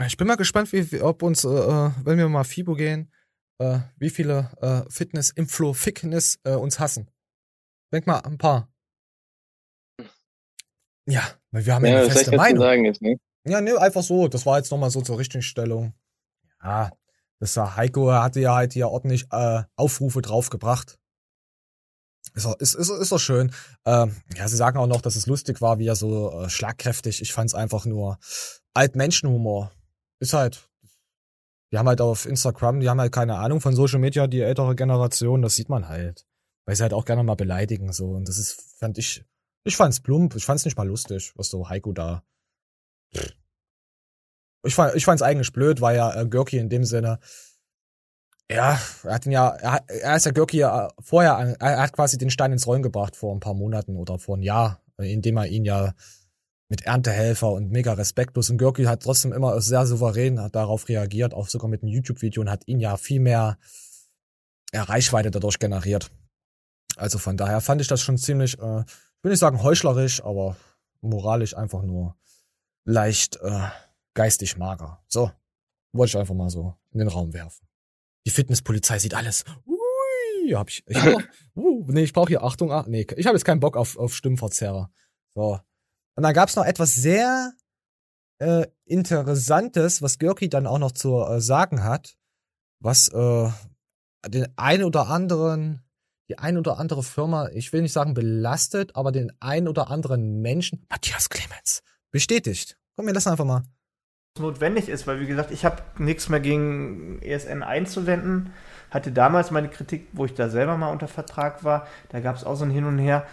Ich bin mal gespannt, wie ob uns, äh, äh, wenn wir mal FIBO gehen, äh, wie viele äh, Fitness, Inflo, Fitness äh, uns hassen. Denk mal, ein paar. Ja, weil wir haben ja, Ja, eine feste Meinung. sagen jetzt, ne? Ja, ne, einfach so. Das war jetzt nochmal so zur Richtigstellung. Ja, das war Heiko, er hatte ja halt hier ordentlich äh, Aufrufe draufgebracht. Ist, doch- ist, ist, ist doch schön. Ähm, ja, sie sagen auch noch, dass es lustig war, wie er so äh, schlagkräftig. Ich fand's einfach nur Altmenschenhumor. Ist halt. Die haben halt auf Instagram, die haben halt keine Ahnung von Social Media, die ältere Generation, das sieht man halt. Weil sie halt auch gerne mal beleidigen, so. Und das ist, fand ich, ich fand's plump, ich fand's nicht mal lustig, was so Heiko da ich, fand, ich fand's eigentlich blöd, weil ja äh, Görki in dem Sinne, ja, er hat ihn ja, er, er ist ja Görki ja vorher, er hat quasi den Stein ins Rollen gebracht vor ein paar Monaten oder vor einem Jahr, indem er ihn ja mit Erntehelfer und mega respektlos und Görki hat trotzdem immer sehr souverän hat darauf reagiert, auch sogar mit einem YouTube-Video und hat ihn ja viel mehr ja, Reichweite dadurch generiert. Also von daher fand ich das schon ziemlich, äh, ich will nicht sagen heuchlerisch, aber moralisch einfach nur leicht äh, geistig mager. So, wollte ich einfach mal so in den Raum werfen. Die Fitnesspolizei sieht alles. Ui, hab ich. ich hab <laughs> noch, uh, nee, ich brauche hier Achtung. Ah, nee, ich habe jetzt keinen Bock auf, auf Stimmverzerrer. So. Und dann gab's noch etwas sehr äh, Interessantes, was Görki dann auch noch zu äh, sagen hat, was äh, den ein oder anderen, die ein oder andere Firma, ich will nicht sagen belastet, aber den ein oder anderen Menschen, Matthias Clemens, bestätigt. Komm, wir lassen einfach mal. notwendig ist, weil wie gesagt, ich habe nichts mehr gegen ESN einzuwenden. Hatte damals meine Kritik, wo ich da selber mal unter Vertrag war, da gab es auch so ein Hin und Her.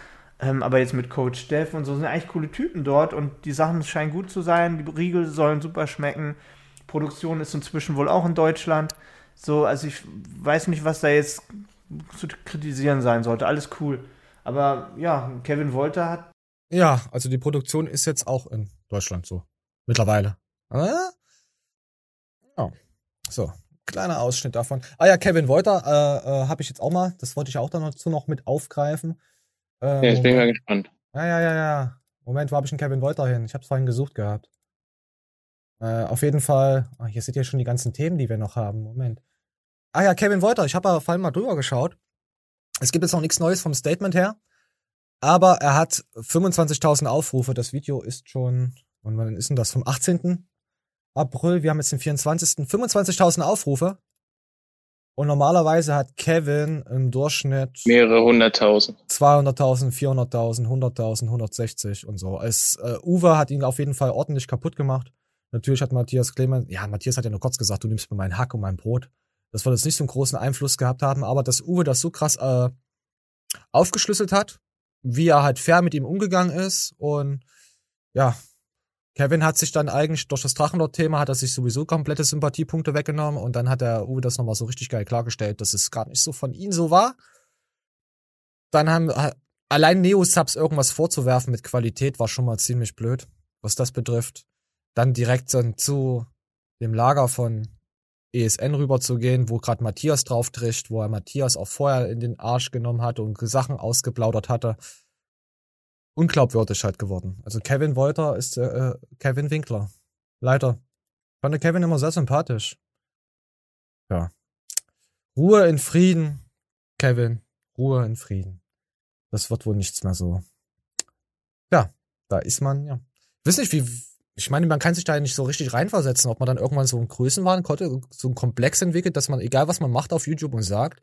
Ähm, aber jetzt mit Coach Steff und so sind eigentlich coole Typen dort und die Sachen scheinen gut zu sein. Die Riegel sollen super schmecken. Produktion ist inzwischen wohl auch in Deutschland. So, also ich weiß nicht, was da jetzt zu kritisieren sein sollte. Alles cool. Aber ja, Kevin Wolter hat Ja, also die Produktion ist jetzt auch in Deutschland so. Mittlerweile. Ah? Ja. So, kleiner Ausschnitt davon. Ah ja, Kevin Wolter äh, äh, habe ich jetzt auch mal. Das wollte ich auch dazu noch mit aufgreifen. Äh, Ja, ich bin mal Moment. gespannt. Ja, ja, ja, ja. Moment, wo habe ich einen Kevin Wolter hin? Ich habe es vorhin gesucht gehabt. Äh, auf jeden Fall. Ah, hier seht ihr schon die ganzen Themen, die wir noch haben. Moment. Ah ja, Kevin Wolter. Ich habe ja vorhin mal drüber geschaut. Es gibt jetzt noch nichts Neues vom Statement her. Aber er hat 25.000 Aufrufe. Das Video ist schon, und wann ist denn das? Vom 18. April, wir haben jetzt den 24. 25.000 Aufrufe. Und normalerweise hat Kevin im Durchschnitt Mehrere hunderttausend. 200.000, 400.000, 100.000, 160 und so. Es, äh, Uwe hat ihn auf jeden Fall ordentlich kaputt gemacht. Natürlich hat Matthias Clemens, ja, Matthias hat ja nur kurz gesagt, du nimmst mir meinen Hack und mein Brot. Das wird jetzt nicht so einen großen Einfluss gehabt haben, aber dass Uwe das so krass äh, aufgeschlüsselt hat, wie er halt fair mit ihm umgegangen ist und ja, Kevin hat sich dann eigentlich durch das Drachenlord-Thema hat er sich sowieso komplette Sympathiepunkte weggenommen und dann hat der Uwe das nochmal so richtig geil klargestellt, dass es gar nicht so von ihm so war. Dann haben allein Neo-Subs irgendwas vorzuwerfen mit Qualität war schon mal ziemlich blöd, was das betrifft. Dann direkt dann zu dem Lager von ESN rüberzugehen, wo gerade Matthias drauf trischt, wo er Matthias auch vorher in den Arsch genommen hat und Sachen ausgeplaudert hatte unglaubwürdig halt geworden. Also Kevin Wolter ist äh, äh, Kevin Winkler. Leider. Ich fand Kevin immer sehr sympathisch. Ja. Ruhe in Frieden, Kevin. Ruhe in Frieden. Das wird wohl nichts mehr so. Ja, da ist man, ja. Ich nicht, wie. Ich meine, man kann sich da nicht so richtig reinversetzen, ob man dann irgendwann so einen Größenwahn konnte, so einen Komplex entwickelt, dass man, egal was man macht auf YouTube und sagt,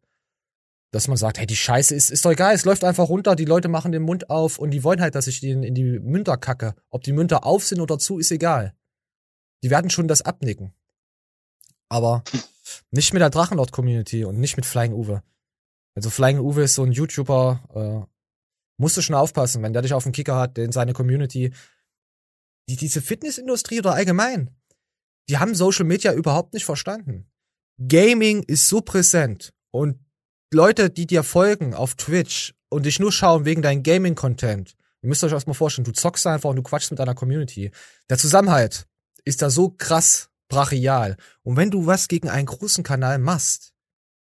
dass man sagt, hey, die Scheiße ist, ist doch egal, es läuft einfach runter, die Leute machen den Mund auf und die wollen halt, dass ich den in die Münter kacke. Ob die Münter auf sind oder zu, ist egal. Die werden schon das abnicken. Aber <laughs> nicht mit der Drachenlord-Community und nicht mit Flying Uwe. Also Flying Uwe ist so ein YouTuber, äh, musst du schon aufpassen, wenn der dich auf dem Kicker hat, den seine Community, die, diese Fitnessindustrie oder allgemein, die haben Social Media überhaupt nicht verstanden. Gaming ist so präsent und Leute, die dir folgen auf Twitch und dich nur schauen wegen deinem Gaming-Content, ihr müsst euch erstmal vorstellen, du zockst einfach und du quatschst mit deiner Community. Der Zusammenhalt ist da so krass brachial. Und wenn du was gegen einen großen Kanal machst,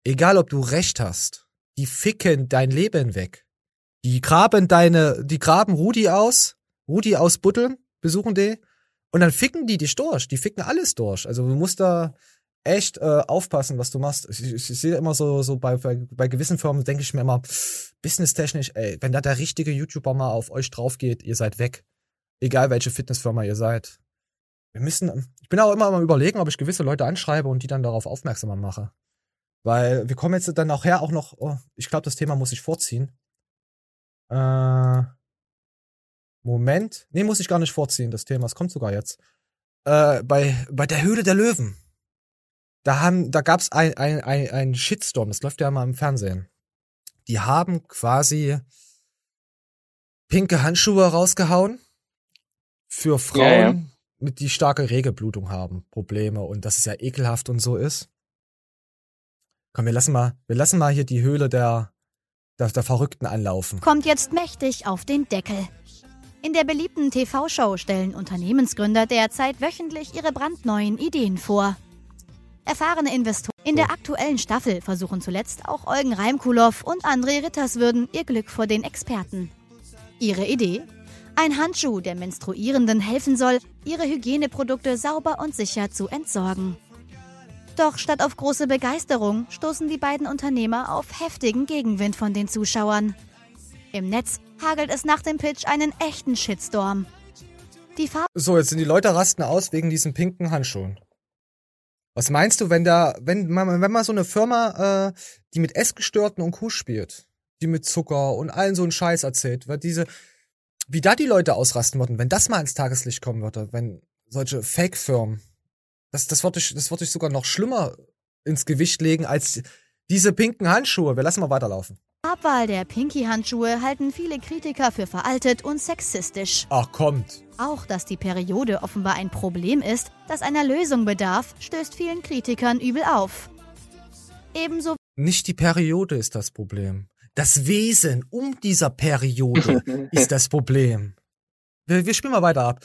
egal ob du recht hast, die ficken dein Leben weg. Die graben deine, die graben Rudi aus, Rudi aus Butteln, besuchen die, und dann ficken die dich durch. Die ficken alles durch. Also du musst da, echt äh, aufpassen, was du machst. Ich, ich, ich sehe immer so, so bei, bei, bei gewissen Firmen, denke ich mir immer, businesstechnisch, ey, wenn da der richtige YouTuber mal auf euch drauf geht, ihr seid weg. Egal welche Fitnessfirma ihr seid. Wir müssen, ich bin auch immer mal überlegen, ob ich gewisse Leute anschreibe und die dann darauf aufmerksam mache. Weil wir kommen jetzt dann nachher auch noch, oh, ich glaube, das Thema muss ich vorziehen. Äh, Moment. Nee, muss ich gar nicht vorziehen, das Thema. Es kommt sogar jetzt. Äh, bei, bei der Höhle der Löwen da haben, da gab's ein, ein, ein, ein Shitstorm, das läuft ja mal im Fernsehen. Die haben quasi pinke Handschuhe rausgehauen für Frauen, ja, ja. mit die starke Regelblutung haben, Probleme und dass es ja ekelhaft und so ist. Komm, wir lassen mal, wir lassen mal hier die Höhle der, der, der Verrückten anlaufen. Kommt jetzt mächtig auf den Deckel. In der beliebten TV-Show stellen Unternehmensgründer derzeit wöchentlich ihre brandneuen Ideen vor. Erfahrene Investoren in der aktuellen Staffel versuchen zuletzt auch Eugen Reimkulow und André Ritterswürden ihr Glück vor den Experten. Ihre Idee? Ein Handschuh, der Menstruierenden helfen soll, ihre Hygieneprodukte sauber und sicher zu entsorgen. Doch statt auf große Begeisterung stoßen die beiden Unternehmer auf heftigen Gegenwind von den Zuschauern. Im Netz hagelt es nach dem Pitch einen echten Shitstorm. Die Farbe so, jetzt sind die Leute rasten aus wegen diesen pinken Handschuhen. Was meinst du, wenn da, wenn man, wenn man so eine Firma, äh, die mit Essgestörten und Kuh spielt, die mit Zucker und allen so einen Scheiß erzählt, weil diese, wie da die Leute ausrasten würden, wenn das mal ins Tageslicht kommen würde, wenn solche Fake-Firmen, das, das würde ich, das würde ich sogar noch schlimmer ins Gewicht legen als diese pinken Handschuhe. Wir lassen mal weiterlaufen. Abwahl der Pinky-Handschuhe halten viele Kritiker für veraltet und sexistisch. Ach, kommt. Auch, dass die Periode offenbar ein Problem ist, das einer Lösung bedarf, stößt vielen Kritikern übel auf. Ebenso Nicht die Periode ist das Problem. Das Wesen um dieser Periode <laughs> ist das Problem. Wir, wir spielen mal weiter ab.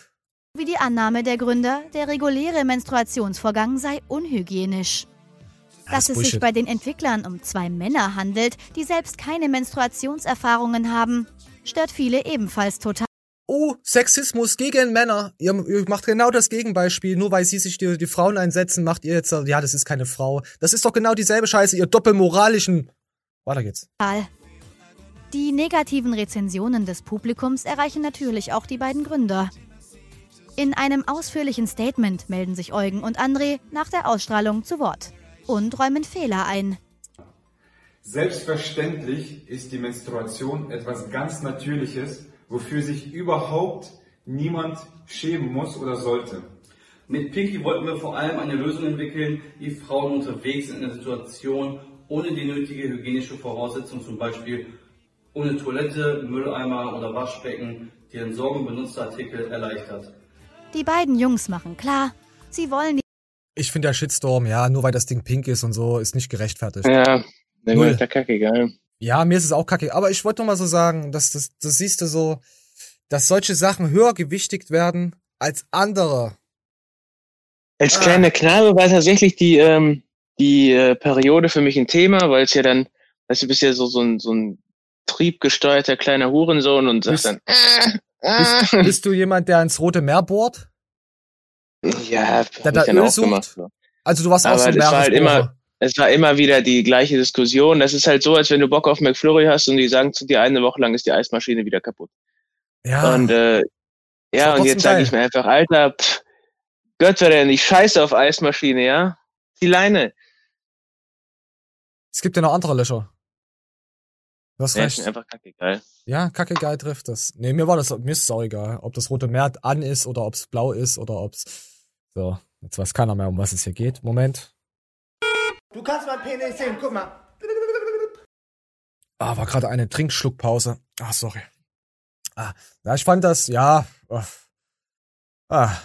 wie die Annahme der Gründer, der reguläre Menstruationsvorgang sei unhygienisch. Dass es sich bei den Entwicklern um zwei Männer handelt, die selbst keine Menstruationserfahrungen haben, stört viele ebenfalls total. Oh, Sexismus gegen Männer. Ihr, ihr macht genau das Gegenbeispiel. Nur weil sie sich die, die Frauen einsetzen, macht ihr jetzt, ja, das ist keine Frau. Das ist doch genau dieselbe Scheiße, ihr doppelmoralischen. Weiter geht's. Die negativen Rezensionen des Publikums erreichen natürlich auch die beiden Gründer. In einem ausführlichen Statement melden sich Eugen und André nach der Ausstrahlung zu Wort und räumen Fehler ein. Selbstverständlich ist die Menstruation etwas ganz Natürliches, wofür sich überhaupt niemand schämen muss oder sollte. Mit Pinky wollten wir vor allem eine Lösung entwickeln, wie Frauen unterwegs sind in einer Situation ohne die nötige hygienische Voraussetzung, zum Beispiel ohne Toilette, Mülleimer oder Waschbecken, die Entsorgung benutzter Artikel erleichtert. Die beiden Jungs machen klar, sie wollen die Ich finde der Shitstorm, ja, nur weil das Ding pink ist und so, ist nicht gerechtfertigt. Ja, dann Null. ist der Kacke egal. Ja, mir ist es auch kacke. Aber ich wollte noch mal so sagen, dass das, das siehst du so, dass solche Sachen höher gewichtigt werden als andere. Als kleiner Knabe war tatsächlich die, ähm, die äh, Periode für mich ein Thema, weil es ja dann, weißt du, bist ja so, so ein, so ein triebgesteuerter kleiner Hurensohn und sagst Bist- dann, Bist, bist du jemand, der ins Rote Meer bohrt? Ja, da dann Öl auch sucht? gemacht. So. Also du warst auch Aber so ein das war halt immer, es war immer wieder die gleiche Diskussion. Das ist halt so, als wenn du Bock auf McFlurry hast und die sagen zu dir, eine Woche lang ist die Eismaschine wieder kaputt. Ja. Und äh, ja, und jetzt sage ich mir einfach, Alter, pff, Gott verdammt, ich scheiße auf Eismaschine, ja? Die Leine. Es gibt ja noch andere Löcher. Du hast Ja, recht. mir einfach kacke geil. Ja, kacke geil trifft das. Nee, mir war das, mir ist es auch egal, ob das Rote Meer an ist oder ob es blau ist oder ob es. So, jetzt weiß keiner mehr, um was es hier geht. Moment. Du kannst mein Penis sehen, guck mal. Ah, war gerade eine Trinkschluckpause. Ah, sorry. Ah, ja, ich fand das, ja. ah, Ah,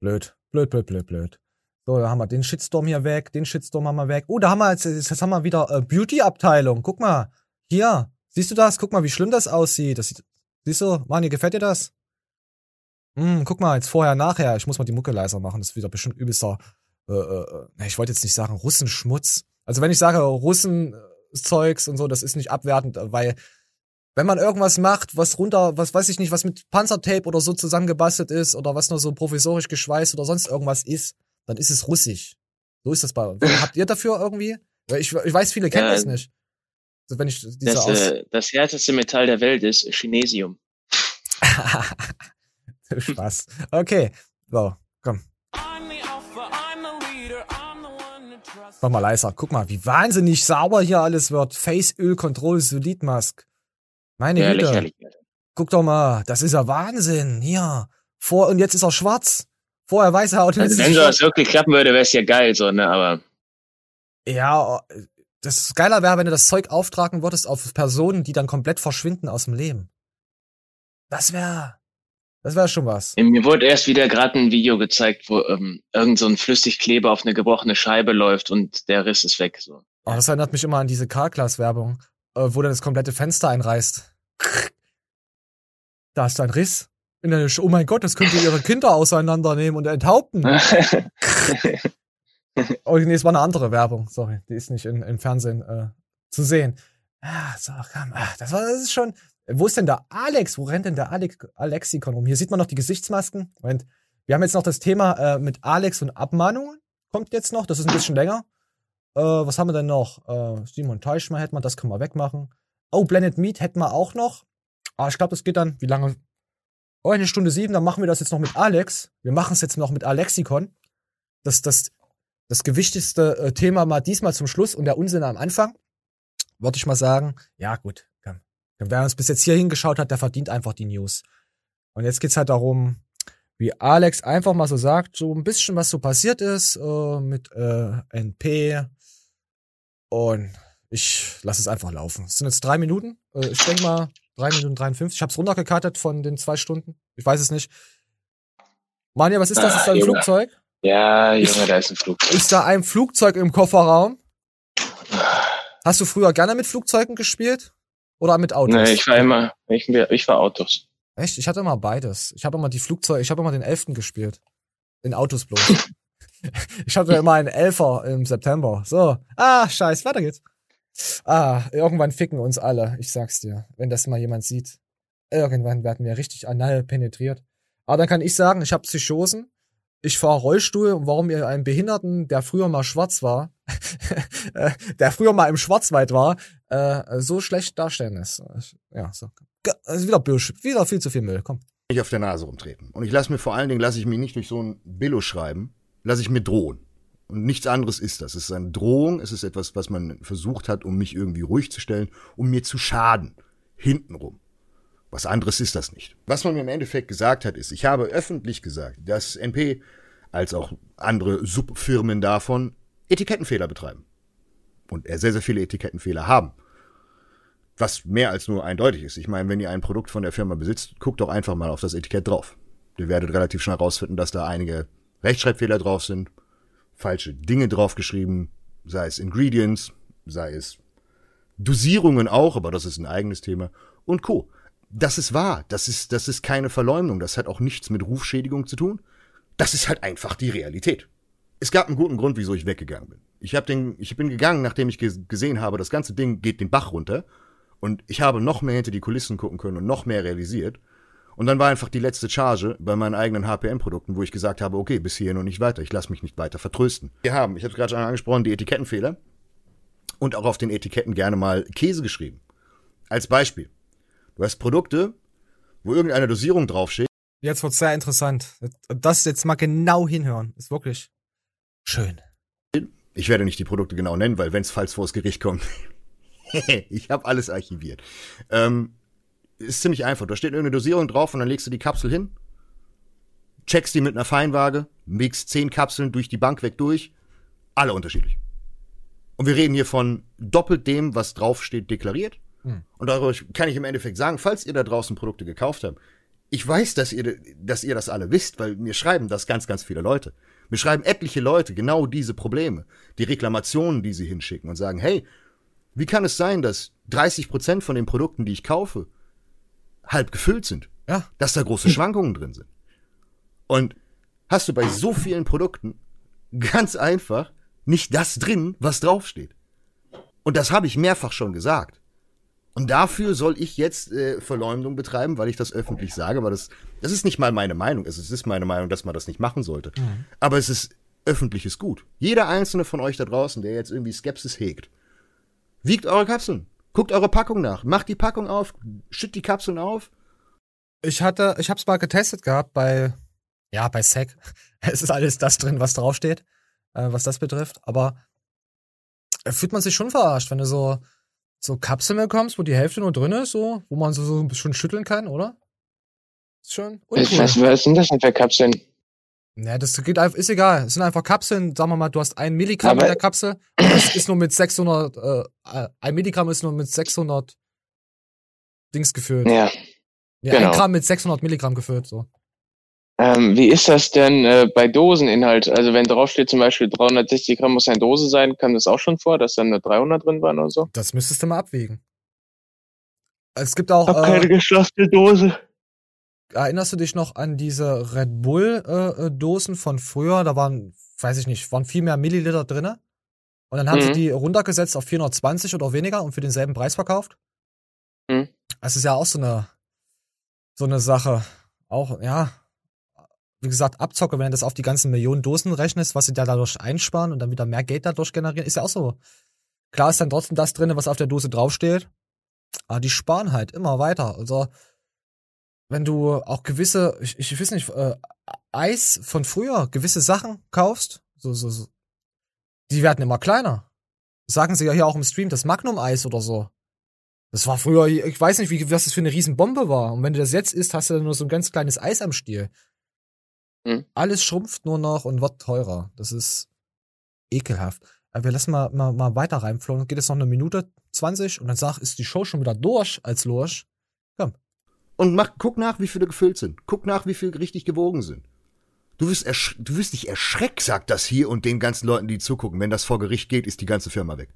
blöd. Blöd, blöd, blöd, blöd. So, da haben wir den Shitstorm hier weg, den Shitstorm haben wir weg. Oh, da haben wir jetzt, jetzt haben wir wieder äh, Beauty-Abteilung. Guck mal. Hier. Siehst du das? Guck mal, wie schlimm das aussieht. Das sieht, siehst du? Mani, gefällt dir das? Hm, guck mal, jetzt vorher, nachher. Ich muss mal die Mucke leiser machen. Das ist wieder bestimmt übelster, äh, äh, äh, ich wollte jetzt nicht sagen Russenschmutz. Also wenn ich sage Russenzeugs und so, das ist nicht abwertend, weil wenn man irgendwas macht, was runter, was weiß ich nicht, was mit Panzertape oder so zusammengebastelt ist oder was nur so provisorisch geschweißt oder sonst irgendwas ist, dann ist es russisch. So ist das bei uns. <laughs> Habt ihr dafür irgendwie? Weil Ich, ich weiß, viele kennen Ja, das nicht. Also wenn ich diese Das, äh, das härteste Metall der Welt ist Chinesium. <laughs> <laughs> Spaß. Okay. So, komm. Mach mal leiser. Guck mal, wie wahnsinnig sauber hier alles wird. Face Öl Control Solid Mask. Meine Ja, Güte. Guck doch mal, das ist ja Wahnsinn. Hier. Vor und jetzt ist er schwarz. Vorher weiß er Also wenn sowas wirklich klappen würde, wäre es ja geil, so, ne, aber Ja, das geiler wäre, wenn du das Zeug auftragen würdest auf Personen, die dann komplett verschwinden aus dem Leben. Das wäre, das wäre schon was. mir wurde erst wieder gerade ein Video gezeigt, wo ähm, irgend so ein Flüssigkleber auf eine gebrochene Scheibe läuft und der Riss ist weg, so. Oh, das erinnert mich immer an diese K-Class-Werbung, äh, wo dann das komplette Fenster einreißt. <laughs> Da ist ein Riss. In der Sch oh mein Gott, das könnte ihre <laughs> Kinder auseinandernehmen und enthaupten. <laughs> oh, nee, es war eine andere Werbung. Sorry, die ist nicht im Fernsehen äh, zu sehen. Ah, so, komm. Ah, das, war, das ist schon. Wo ist denn der Alex? Wo rennt denn der Alex, Alexikon rum? Hier sieht man noch die Gesichtsmasken. Moment. Wir haben jetzt noch das Thema äh, mit Alex und Abmahnungen. Kommt jetzt noch. Das ist ein bisschen länger. Äh, was haben wir denn noch? Äh, Simon Teichmann hätten wir, das können wir wegmachen. Oh, Blended Meat hätten wir auch noch. Ah, ich glaube, das geht dann, wie lange? Oh, eine Stunde sieben, dann machen wir das jetzt noch mit Alex. Wir machen es jetzt noch mit Alexikon. Das, das, das gewichtigste äh, Thema mal diesmal zum Schluss und der Unsinn am Anfang. Würde ich mal sagen, ja, gut. Wer uns bis jetzt hier hingeschaut hat, der verdient einfach die News. Und jetzt geht's halt darum, wie Alex einfach mal so sagt, so ein bisschen, was so passiert ist äh, mit äh, NP. Und ich lasse es einfach laufen. Es sind jetzt drei Minuten. Äh, ich denke mal, drei Minuten 53. Ich habe es runtergekartet von den zwei Stunden. Ich weiß es nicht. Manja, was ist das? Ist da ein Ah, Junge. Flugzeug? Ja, Junge, da ist ein Flugzeug. Ist da ein Flugzeug im Kofferraum? Hast du früher gerne mit Flugzeugen gespielt? Oder mit Autos? Nee, ich war immer, ich, ich war Autos. Echt? Ich hatte immer beides. Ich habe immer die Flugzeuge, ich habe immer den Elften gespielt. In Autos bloß. <laughs> ich hatte immer einen Elfer im September. So. Ah, scheiß, weiter geht's. Ah, irgendwann ficken uns alle. Ich sag's dir. Wenn das mal jemand sieht. Irgendwann werden wir richtig anal penetriert. Aber dann kann ich sagen, ich habe Psychosen. Ich fahre Rollstuhl und warum ihr einen Behinderten, der früher mal schwarz war, <laughs> äh, der früher mal im Schwarzwald war, äh, so schlecht darstellen ist. Ja, so. Also wieder Bullshit, wieder viel zu viel Müll, komm. nicht auf der Nase rumtreten. Und ich lasse mir vor allen Dingen, lasse ich mich nicht durch so ein Billo schreiben, lasse ich mir drohen. Und nichts anderes ist das. Es ist eine Drohung, es ist etwas, was man versucht hat, um mich irgendwie ruhig zu stellen, um mir zu schaden. Hintenrum. Was anderes ist das nicht. Was man mir im Endeffekt gesagt hat, ist, ich habe öffentlich gesagt, dass NP als auch andere Subfirmen davon Etikettenfehler betreiben. Und sehr, sehr viele Etikettenfehler haben. Was mehr als nur eindeutig ist. Ich meine, wenn ihr ein Produkt von der Firma besitzt, guckt doch einfach mal auf das Etikett drauf. Ihr werdet relativ schnell herausfinden, dass da einige Rechtschreibfehler drauf sind, falsche Dinge draufgeschrieben, sei es Ingredients, sei es Dosierungen auch, aber das ist ein eigenes Thema und Co. Das ist wahr, das ist, das ist keine Verleumdung, das hat auch nichts mit Rufschädigung zu tun. Das ist halt einfach die Realität. Es gab einen guten Grund, wieso ich weggegangen bin. Ich, hab den, ich bin gegangen, nachdem ich ges- gesehen habe, das ganze Ding geht den Bach runter und ich habe noch mehr hinter die Kulissen gucken können und noch mehr realisiert. Und dann war einfach die letzte Charge bei meinen eigenen HPM-Produkten, wo ich gesagt habe, okay, bis hierhin und nicht weiter. Ich lasse mich nicht weiter vertrösten. Wir haben, ich habe es gerade schon angesprochen, die Etikettenfehler und auch auf den Etiketten gerne mal Käse geschrieben. Als Beispiel. Du hast Produkte, wo irgendeine Dosierung draufsteht. Jetzt wird's sehr interessant. Das jetzt mal genau hinhören. Ist wirklich schön. Ich werde nicht die Produkte genau nennen, weil wenn es falls vors Gericht kommt, <laughs> ich habe alles archiviert. Ähm, ist ziemlich einfach. Da steht irgendeine Dosierung drauf und dann legst du die Kapsel hin, checkst die mit einer Feinwaage, mixt zehn Kapseln durch die Bank weg durch, alle unterschiedlich. Und wir reden hier von doppelt dem, was draufsteht, deklariert. Hm. Und dadurch kann ich im Endeffekt sagen, falls ihr da draußen Produkte gekauft habt, ich weiß, dass ihr, dass ihr das alle wisst, weil mir schreiben das ganz, ganz viele Leute. Mir schreiben etliche Leute genau diese Probleme, die Reklamationen, die sie hinschicken und sagen, hey, wie kann es sein, dass 30% von den Produkten, die ich kaufe, halb gefüllt sind? Ja. Dass da große <laughs> Schwankungen drin sind. Und hast du bei so vielen Produkten ganz einfach nicht das drin, was draufsteht. Und das habe ich mehrfach schon gesagt. Und dafür soll ich jetzt äh, Verleumdung betreiben, weil ich das öffentlich sage, weil das, das ist nicht mal meine Meinung. Es ist meine Meinung, dass man das nicht machen sollte. Mhm. Aber es ist öffentliches Gut. Jeder einzelne von euch da draußen, der jetzt irgendwie Skepsis hegt, wiegt eure Kapseln. Guckt eure Packung nach. Macht die Packung auf. Schütt die Kapseln auf. Ich hatte, ich hab's mal getestet gehabt bei, ja, bei SEC. <laughs> Es ist alles das drin, was draufsteht, äh, was das betrifft. Aber äh, fühlt man sich schon verarscht, wenn du so, so Kapseln bekommst, wo die Hälfte nur drin ist, so, wo man so, so ein bisschen schütteln kann, oder? Ist schon uncool. was, was sind das denn für Kapseln? Ja, das geht einfach, ist egal. Es sind einfach Kapseln, sagen wir mal, du hast ein Milligramm Aber- in der Kapsel. und Das ist nur mit 600, äh, äh, ein Milligramm ist nur mit 600 Dings gefüllt. Ja, Ja, ein genau. Gramm mit 600 Milligramm gefüllt, so. Ähm, wie ist das denn äh, bei Doseninhalt? Also wenn draufsteht zum Beispiel 360 Gramm muss eine Dose sein, kam das auch schon vor, dass dann nur 300 drin waren oder so? Das müsstest du mal abwägen. Es gibt auch. Hab keine geschlossene Dose. Erinnerst du dich noch an diese Red Bull äh, äh, Dosen von früher? Da waren, weiß ich nicht, waren viel mehr Milliliter drinne. Und dann haben sie Mhm. die runtergesetzt auf 420 oder weniger und für denselben Preis verkauft. Mhm. Das ist ja auch so eine so eine Sache. Auch ja, wie gesagt, Abzocke, wenn du das auf die ganzen Millionen Dosen rechnest, was sie da dadurch einsparen und dann wieder mehr Geld dadurch generieren, ist ja auch so. Klar ist dann trotzdem das drinne, was auf der Dose draufsteht. Aber die sparen halt immer weiter. Also wenn du auch gewisse, ich, ich weiß nicht, äh, Eis von früher, gewisse Sachen kaufst, so, so, so, die werden immer kleiner. Sagen sie ja hier auch im Stream, das Magnum-Eis oder so. Das war früher, ich weiß nicht, wie, was das für eine Riesenbombe war. Und wenn du das jetzt isst, hast du dann nur so ein ganz kleines Eis am Stiel. Hm. Alles schrumpft nur noch und wird teurer. Das ist ekelhaft. Aber wir lassen mal, mal, mal weiter reinflogen. Geht jetzt noch eine Minute 20 und dann sag, ist die Show schon wieder durch als Lurch. Komm. Und mach, guck nach, wie viele gefüllt sind. Guck nach, wie viel richtig gewogen sind. Du wirst, ersch du wirst dich erschreckt, sagt das hier und den ganzen Leuten, die zugucken. Wenn das vor Gericht geht, ist die ganze Firma weg.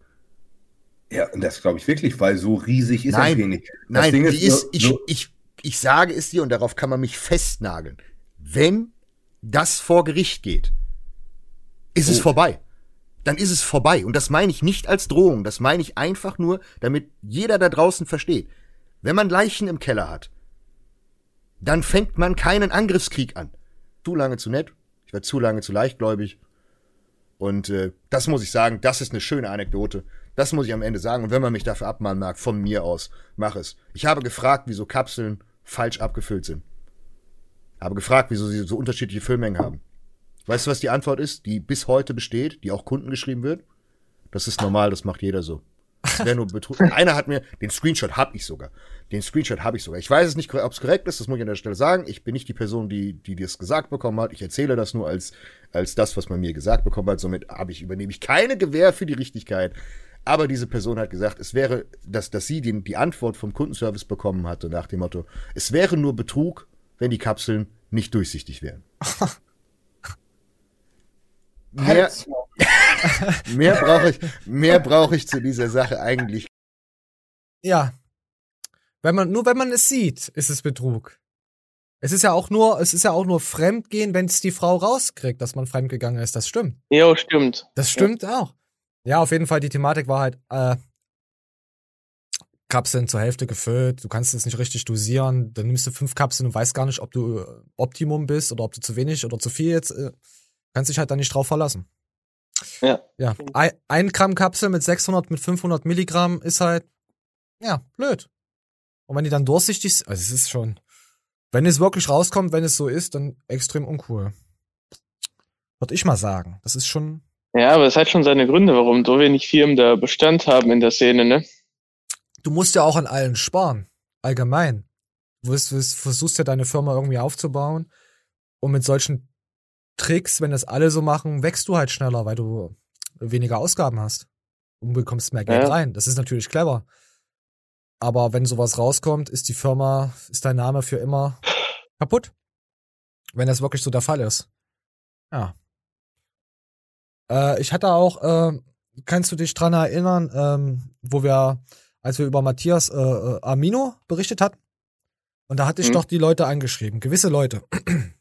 Ja, und das glaube ich wirklich, weil so riesig ist nein, das wenig. Das nein, Ding die ist, nur- ich, nur- ich, ich sage es dir und darauf kann man mich festnageln. Wenn das vor Gericht geht, ist es Oh. vorbei. Dann ist es vorbei. Und das meine ich nicht als Drohung. Das meine ich einfach nur, damit jeder da draußen versteht. Wenn man Leichen im Keller hat, dann fängt man keinen Angriffskrieg an. Zu lange zu nett. Ich werde zu lange zu leichtgläubig. Und äh, das muss ich sagen, das ist eine schöne Anekdote. Das muss ich am Ende sagen. Und wenn man mich dafür abmahnen mag, von mir aus, mach es. Ich habe gefragt, wieso Kapseln falsch abgefüllt sind. Habe gefragt, wieso sie so unterschiedliche Füllmengen haben. Weißt du, was die Antwort ist, die bis heute besteht, die auch Kunden geschrieben wird? Das ist normal, das macht jeder so. Das wäre nur Betrug. <laughs> Einer hat mir, den Screenshot habe ich sogar. Den Screenshot habe ich sogar. Ich weiß es nicht, ob es korrekt ist, das muss ich an der Stelle sagen. Ich bin nicht die Person, die, die das gesagt bekommen hat. Ich erzähle das nur als, als das, was man mir gesagt bekommen hat. Somit habe ich, übernehme ich keine Gewähr für die Richtigkeit. Aber diese Person hat gesagt, es wäre, dass, dass sie den, die Antwort vom Kundenservice bekommen hatte nach dem Motto, es wäre nur Betrug, wenn die Kapseln nicht durchsichtig wären. <laughs> mehr <laughs> mehr brauche ich, mehr brauche ich zu dieser Sache eigentlich. Ja. Wenn man, nur wenn man es sieht, ist es Betrug. Es ist ja auch nur, es ist ja auch nur Fremdgehen, wenn es die Frau rauskriegt, dass man fremdgegangen ist. Das stimmt. Jo, stimmt. Das stimmt auch. Ja, auf jeden Fall, die Thematik war halt, äh, Kapseln zur Hälfte gefüllt, du kannst es nicht richtig dosieren, dann nimmst du fünf Kapseln und weißt gar nicht, ob du äh, Optimum bist oder ob du zu wenig oder zu viel jetzt, äh, kannst dich halt da nicht drauf verlassen. Ja. Ja, ein, ein Gramm Kapsel mit 600, mit 500 Milligramm ist halt, ja, blöd. Und wenn die dann durchsichtig ist, also es ist schon, wenn es wirklich rauskommt, wenn es so ist, dann extrem uncool. Würde ich mal sagen. Das ist schon, Ja, aber es hat schon seine Gründe, warum so wenig Firmen da Bestand haben in der Szene, ne? Du musst ja auch an allen sparen. Allgemein. Du wirst, wirst, versuchst ja deine Firma irgendwie aufzubauen. Und mit solchen Tricks, wenn das alle so machen, wächst du halt schneller, weil du weniger Ausgaben hast. Und bekommst mehr Geld Ja. rein. Das ist natürlich clever. Aber wenn sowas rauskommt, ist die Firma, ist dein Name für immer kaputt. Wenn das wirklich so der Fall ist. Ja. Äh, ich hatte auch, äh, kannst du dich dran erinnern, ähm, wo wir, als wir über Matthias äh, äh, Amino berichtet hatten? Und da hatte ich Mhm. doch die Leute angeschrieben, gewisse Leute. <clears throat>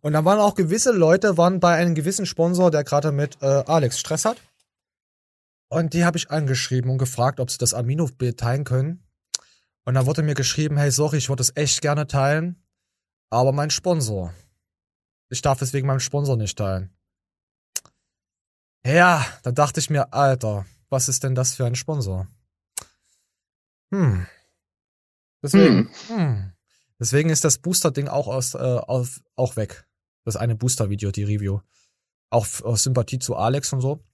Und da waren auch gewisse Leute, waren bei einem gewissen Sponsor, der gerade mit äh, Alex Stress hat. Und die habe ich angeschrieben und gefragt, ob sie das Amino-Bild teilen können. Und da wurde mir geschrieben, hey, sorry, ich würde es echt gerne teilen, aber mein Sponsor. Ich darf es wegen meinem Sponsor nicht teilen. Ja, da dachte ich mir, Alter, was ist denn das für ein Sponsor? Hm. Deswegen, hm. Deswegen ist das Booster-Ding auch aus, äh, auf, auch weg. Das eine Booster-Video, die Review. Auch aus Sympathie zu Alex und so.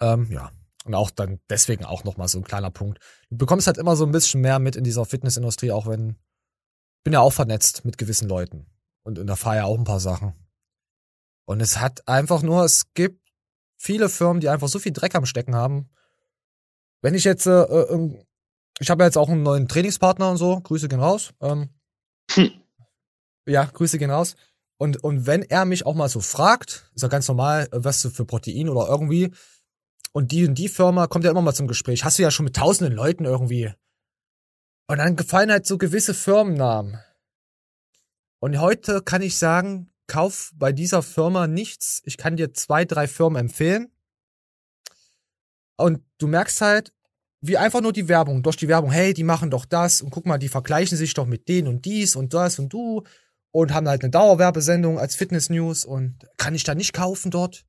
Ähm, ja. Und auch dann deswegen auch nochmal so ein kleiner Punkt. Du bekommst halt immer so ein bisschen mehr mit in dieser Fitnessindustrie, auch wenn. Bin ja auch vernetzt mit gewissen Leuten. Und in der ja auch ein paar Sachen. Und es hat einfach nur, es gibt viele Firmen, die einfach so viel Dreck am Stecken haben. Wenn ich jetzt, äh, äh, ich habe ja jetzt auch einen neuen Trainingspartner und so, Grüße gehen raus. Ähm, ja, Grüße gehen raus. Und, und wenn er mich auch mal so fragt, ist ja ganz normal, äh, was du für Protein oder irgendwie, und die und die Firma kommt ja immer mal zum Gespräch. Hast du ja schon mit tausenden Leuten irgendwie. Und dann gefallen halt so gewisse Firmennamen. Und heute kann ich sagen, kauf bei dieser Firma nichts. Ich kann dir zwei, drei Firmen empfehlen. Und du merkst halt, wie einfach nur die Werbung, durch die Werbung, hey, die machen doch das und guck mal, die vergleichen sich doch mit denen und dies und das und du und haben halt eine Dauerwerbesendung als Fitness News und kann ich da nicht kaufen dort?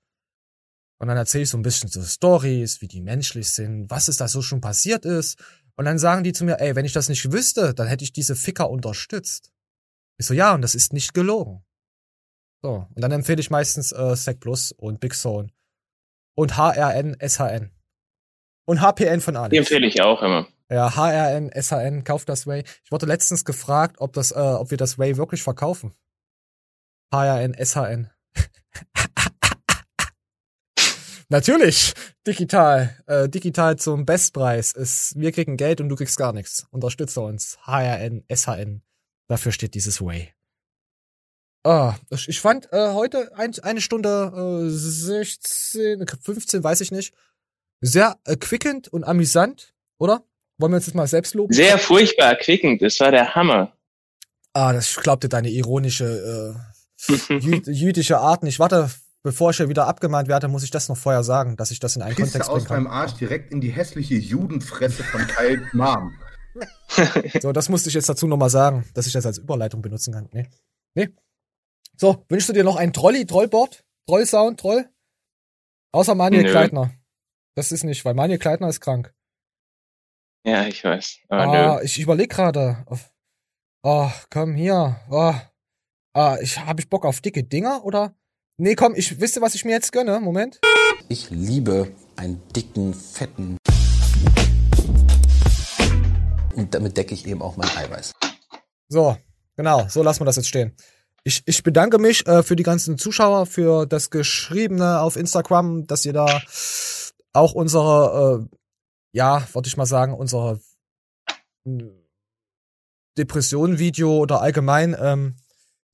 Und dann erzähle ich so ein bisschen so Stories, wie die menschlich sind, was ist da so schon passiert ist. Und dann sagen die zu mir, ey, wenn ich das nicht wüsste, dann hätte ich diese Ficker unterstützt. Ich so, ja, und das ist nicht gelogen. So, und dann empfehle ich meistens äh, Sec Plus und Big Zone und HRN, SHN. Und HPN von Alex. Die empfehle ich auch immer. Ja, HRN, SHN, kauft das Way. Ich wurde letztens gefragt, ob das, äh, ob wir das Way wirklich verkaufen. HRN, SHN. <laughs> Natürlich, digital, äh, digital zum Bestpreis ist, wir kriegen Geld und du kriegst gar nichts. Unterstütze uns. HRN, SHN. Dafür steht dieses Way. Ah, ich ich fand äh, heute ein, eine Stunde äh, 16, 15, weiß ich nicht, sehr erquickend und amüsant, oder? Wollen wir uns das mal selbst loben? Sehr furchtbar erquickend, das war der Hammer. Ah, das glaubte deine ironische, äh, jü <laughs> jüdische Art nicht. Warte, bevor ich hier wieder abgemahnt werde, muss ich das noch vorher sagen, dass ich das in einen Pisse Kontext aus bringen kann. meinem Arsch direkt in die hässliche Judenfresse von Kyle Mom. <laughs> So, das musste ich jetzt dazu nochmal sagen, dass ich das als Überleitung benutzen kann. Nee. Nee. So, wünschst du dir noch ein Trolli, Trollboard? Trollsound, Troll? Außer Manuel Nö. Kleitner. Das ist nicht, weil Manuel Kleitner ist krank. Ja, ich weiß. Aber Ah, nö. ich überlege gerade. Oh, komm hier. Oh. Äh, ich, hab ich Bock auf dicke Dinger oder? Nee, komm, ich wisst ihr, was ich mir jetzt gönne? Moment. Ich liebe einen dicken, fetten. Und damit decke ich eben auch mein Eiweiß. So, genau, so lassen wir das jetzt stehen. Ich, ich bedanke mich äh, für die ganzen Zuschauer, für das Geschriebene auf Instagram, dass ihr da auch unsere, äh, ja, wollte ich mal sagen, unsere Depression-Video oder allgemein ähm,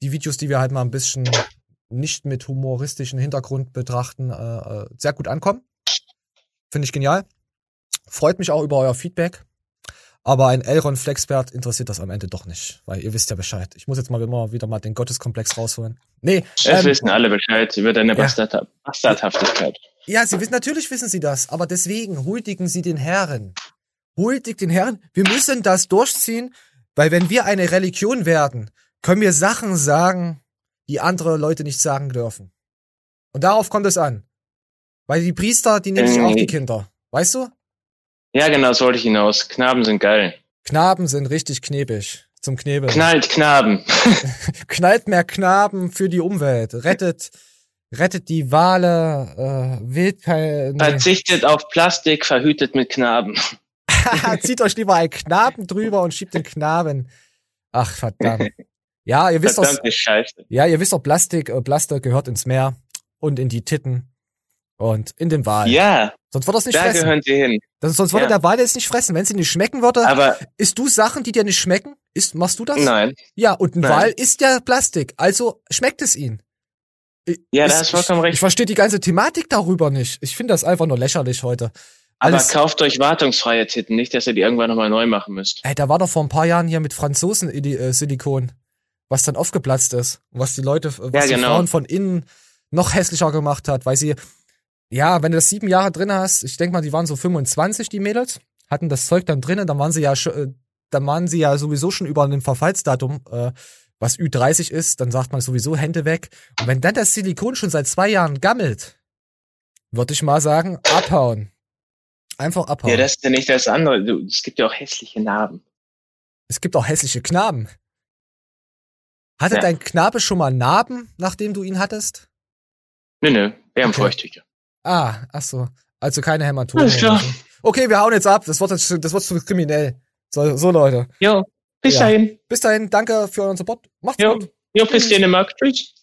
die Videos, die wir halt mal ein bisschen nicht mit humoristischen Hintergrund betrachten, äh, äh, sehr gut ankommen. Finde ich genial. Freut mich auch über euer Feedback. Aber ein Elron Flexpert interessiert das am Ende doch nicht, weil ihr wisst ja Bescheid. Ich muss jetzt mal immer wieder mal den Gotteskomplex rausholen. Nee, Es ähm, wissen alle Bescheid über deine Ja. Bastard Bastardhaftigkeit. Ja, sie wissen, natürlich wissen sie das, aber deswegen huldigen sie den Herren. Huldigt den Herren. Wir müssen das durchziehen, weil wenn wir eine Religion werden, können wir Sachen sagen, die andere Leute nicht sagen dürfen. Und darauf kommt es an. Weil die Priester, die nehmen sich auch die Kinder. Weißt du? Ja, genau, so wollte ich hinaus. Knaben sind geil. Knaben sind richtig knebig. Zum Knebeln. Knallt Knaben. <laughs> Knallt mehr Knaben für die Umwelt. Rettet, rettet die Wale, äh, Wildkeil. Nee. Verzichtet auf Plastik, verhütet mit Knaben. <laughs> <laughs> Zieht euch lieber einen Knaben drüber und schiebt den Knaben. Ach, verdammt. Ja, ihr wisst doch. Ja, ihr wisst doch, Plastik, äh, Plastik gehört ins Meer und in die Titten und in den Wal. Ja. Sonst wird das nicht da fressen. gehören sie hin. Das, sonst würde Ja. der Wal jetzt nicht fressen. Wenn sie nicht schmecken würde, Aber isst du Sachen, die dir nicht schmecken? Isst, machst du das? Nein. Ja, und ein Nein. Wal isst ja Plastik. Also schmeckt es ihn. Ja, da Ist- hast du vollkommen recht. Ich verstehe die ganze Thematik darüber nicht. Ich finde das einfach nur lächerlich heute. Aber Alles, kauft euch wartungsfreie Titten, nicht, dass ihr die irgendwann nochmal neu machen müsst. ey, da war doch vor ein paar Jahren hier mit Franzosen äh, Silikon, was dann aufgeplatzt ist. Und was die Leute, was Ja, die genau. Frauen von innen noch hässlicher gemacht hat, weil sie, ja, wenn du das sieben Jahre drin hast, ich denk mal, die waren so 25, die Mädels, hatten das Zeug dann drinnen, dann waren sie ja schon, äh, dann waren sie ja sowieso schon über dem Verfallsdatum, äh, was Ü30 ist, dann sagt man sowieso Hände weg. Und wenn dann das Silikon schon seit zwei Jahren gammelt, würde ich mal sagen, abhauen. Einfach abhauen. Ja, das ist ja nicht das andere. Du, es gibt ja auch hässliche Narben. Es gibt auch hässliche Knaben. Hatte Ja. dein Knabe schon mal Narben, nachdem du ihn hattest? Nö, nö, wir haben Feuchttücher. Ah, ach so. Also keine Hämatome. Alles klar. so. Okay, wir hauen jetzt ab. Das wird, jetzt- das wird zu kriminell. So, so Leute. Jo, bis dahin. Bis dahin. Danke für euren Support. Macht's Jo, gut. jo bis Dänemark. Tschüss.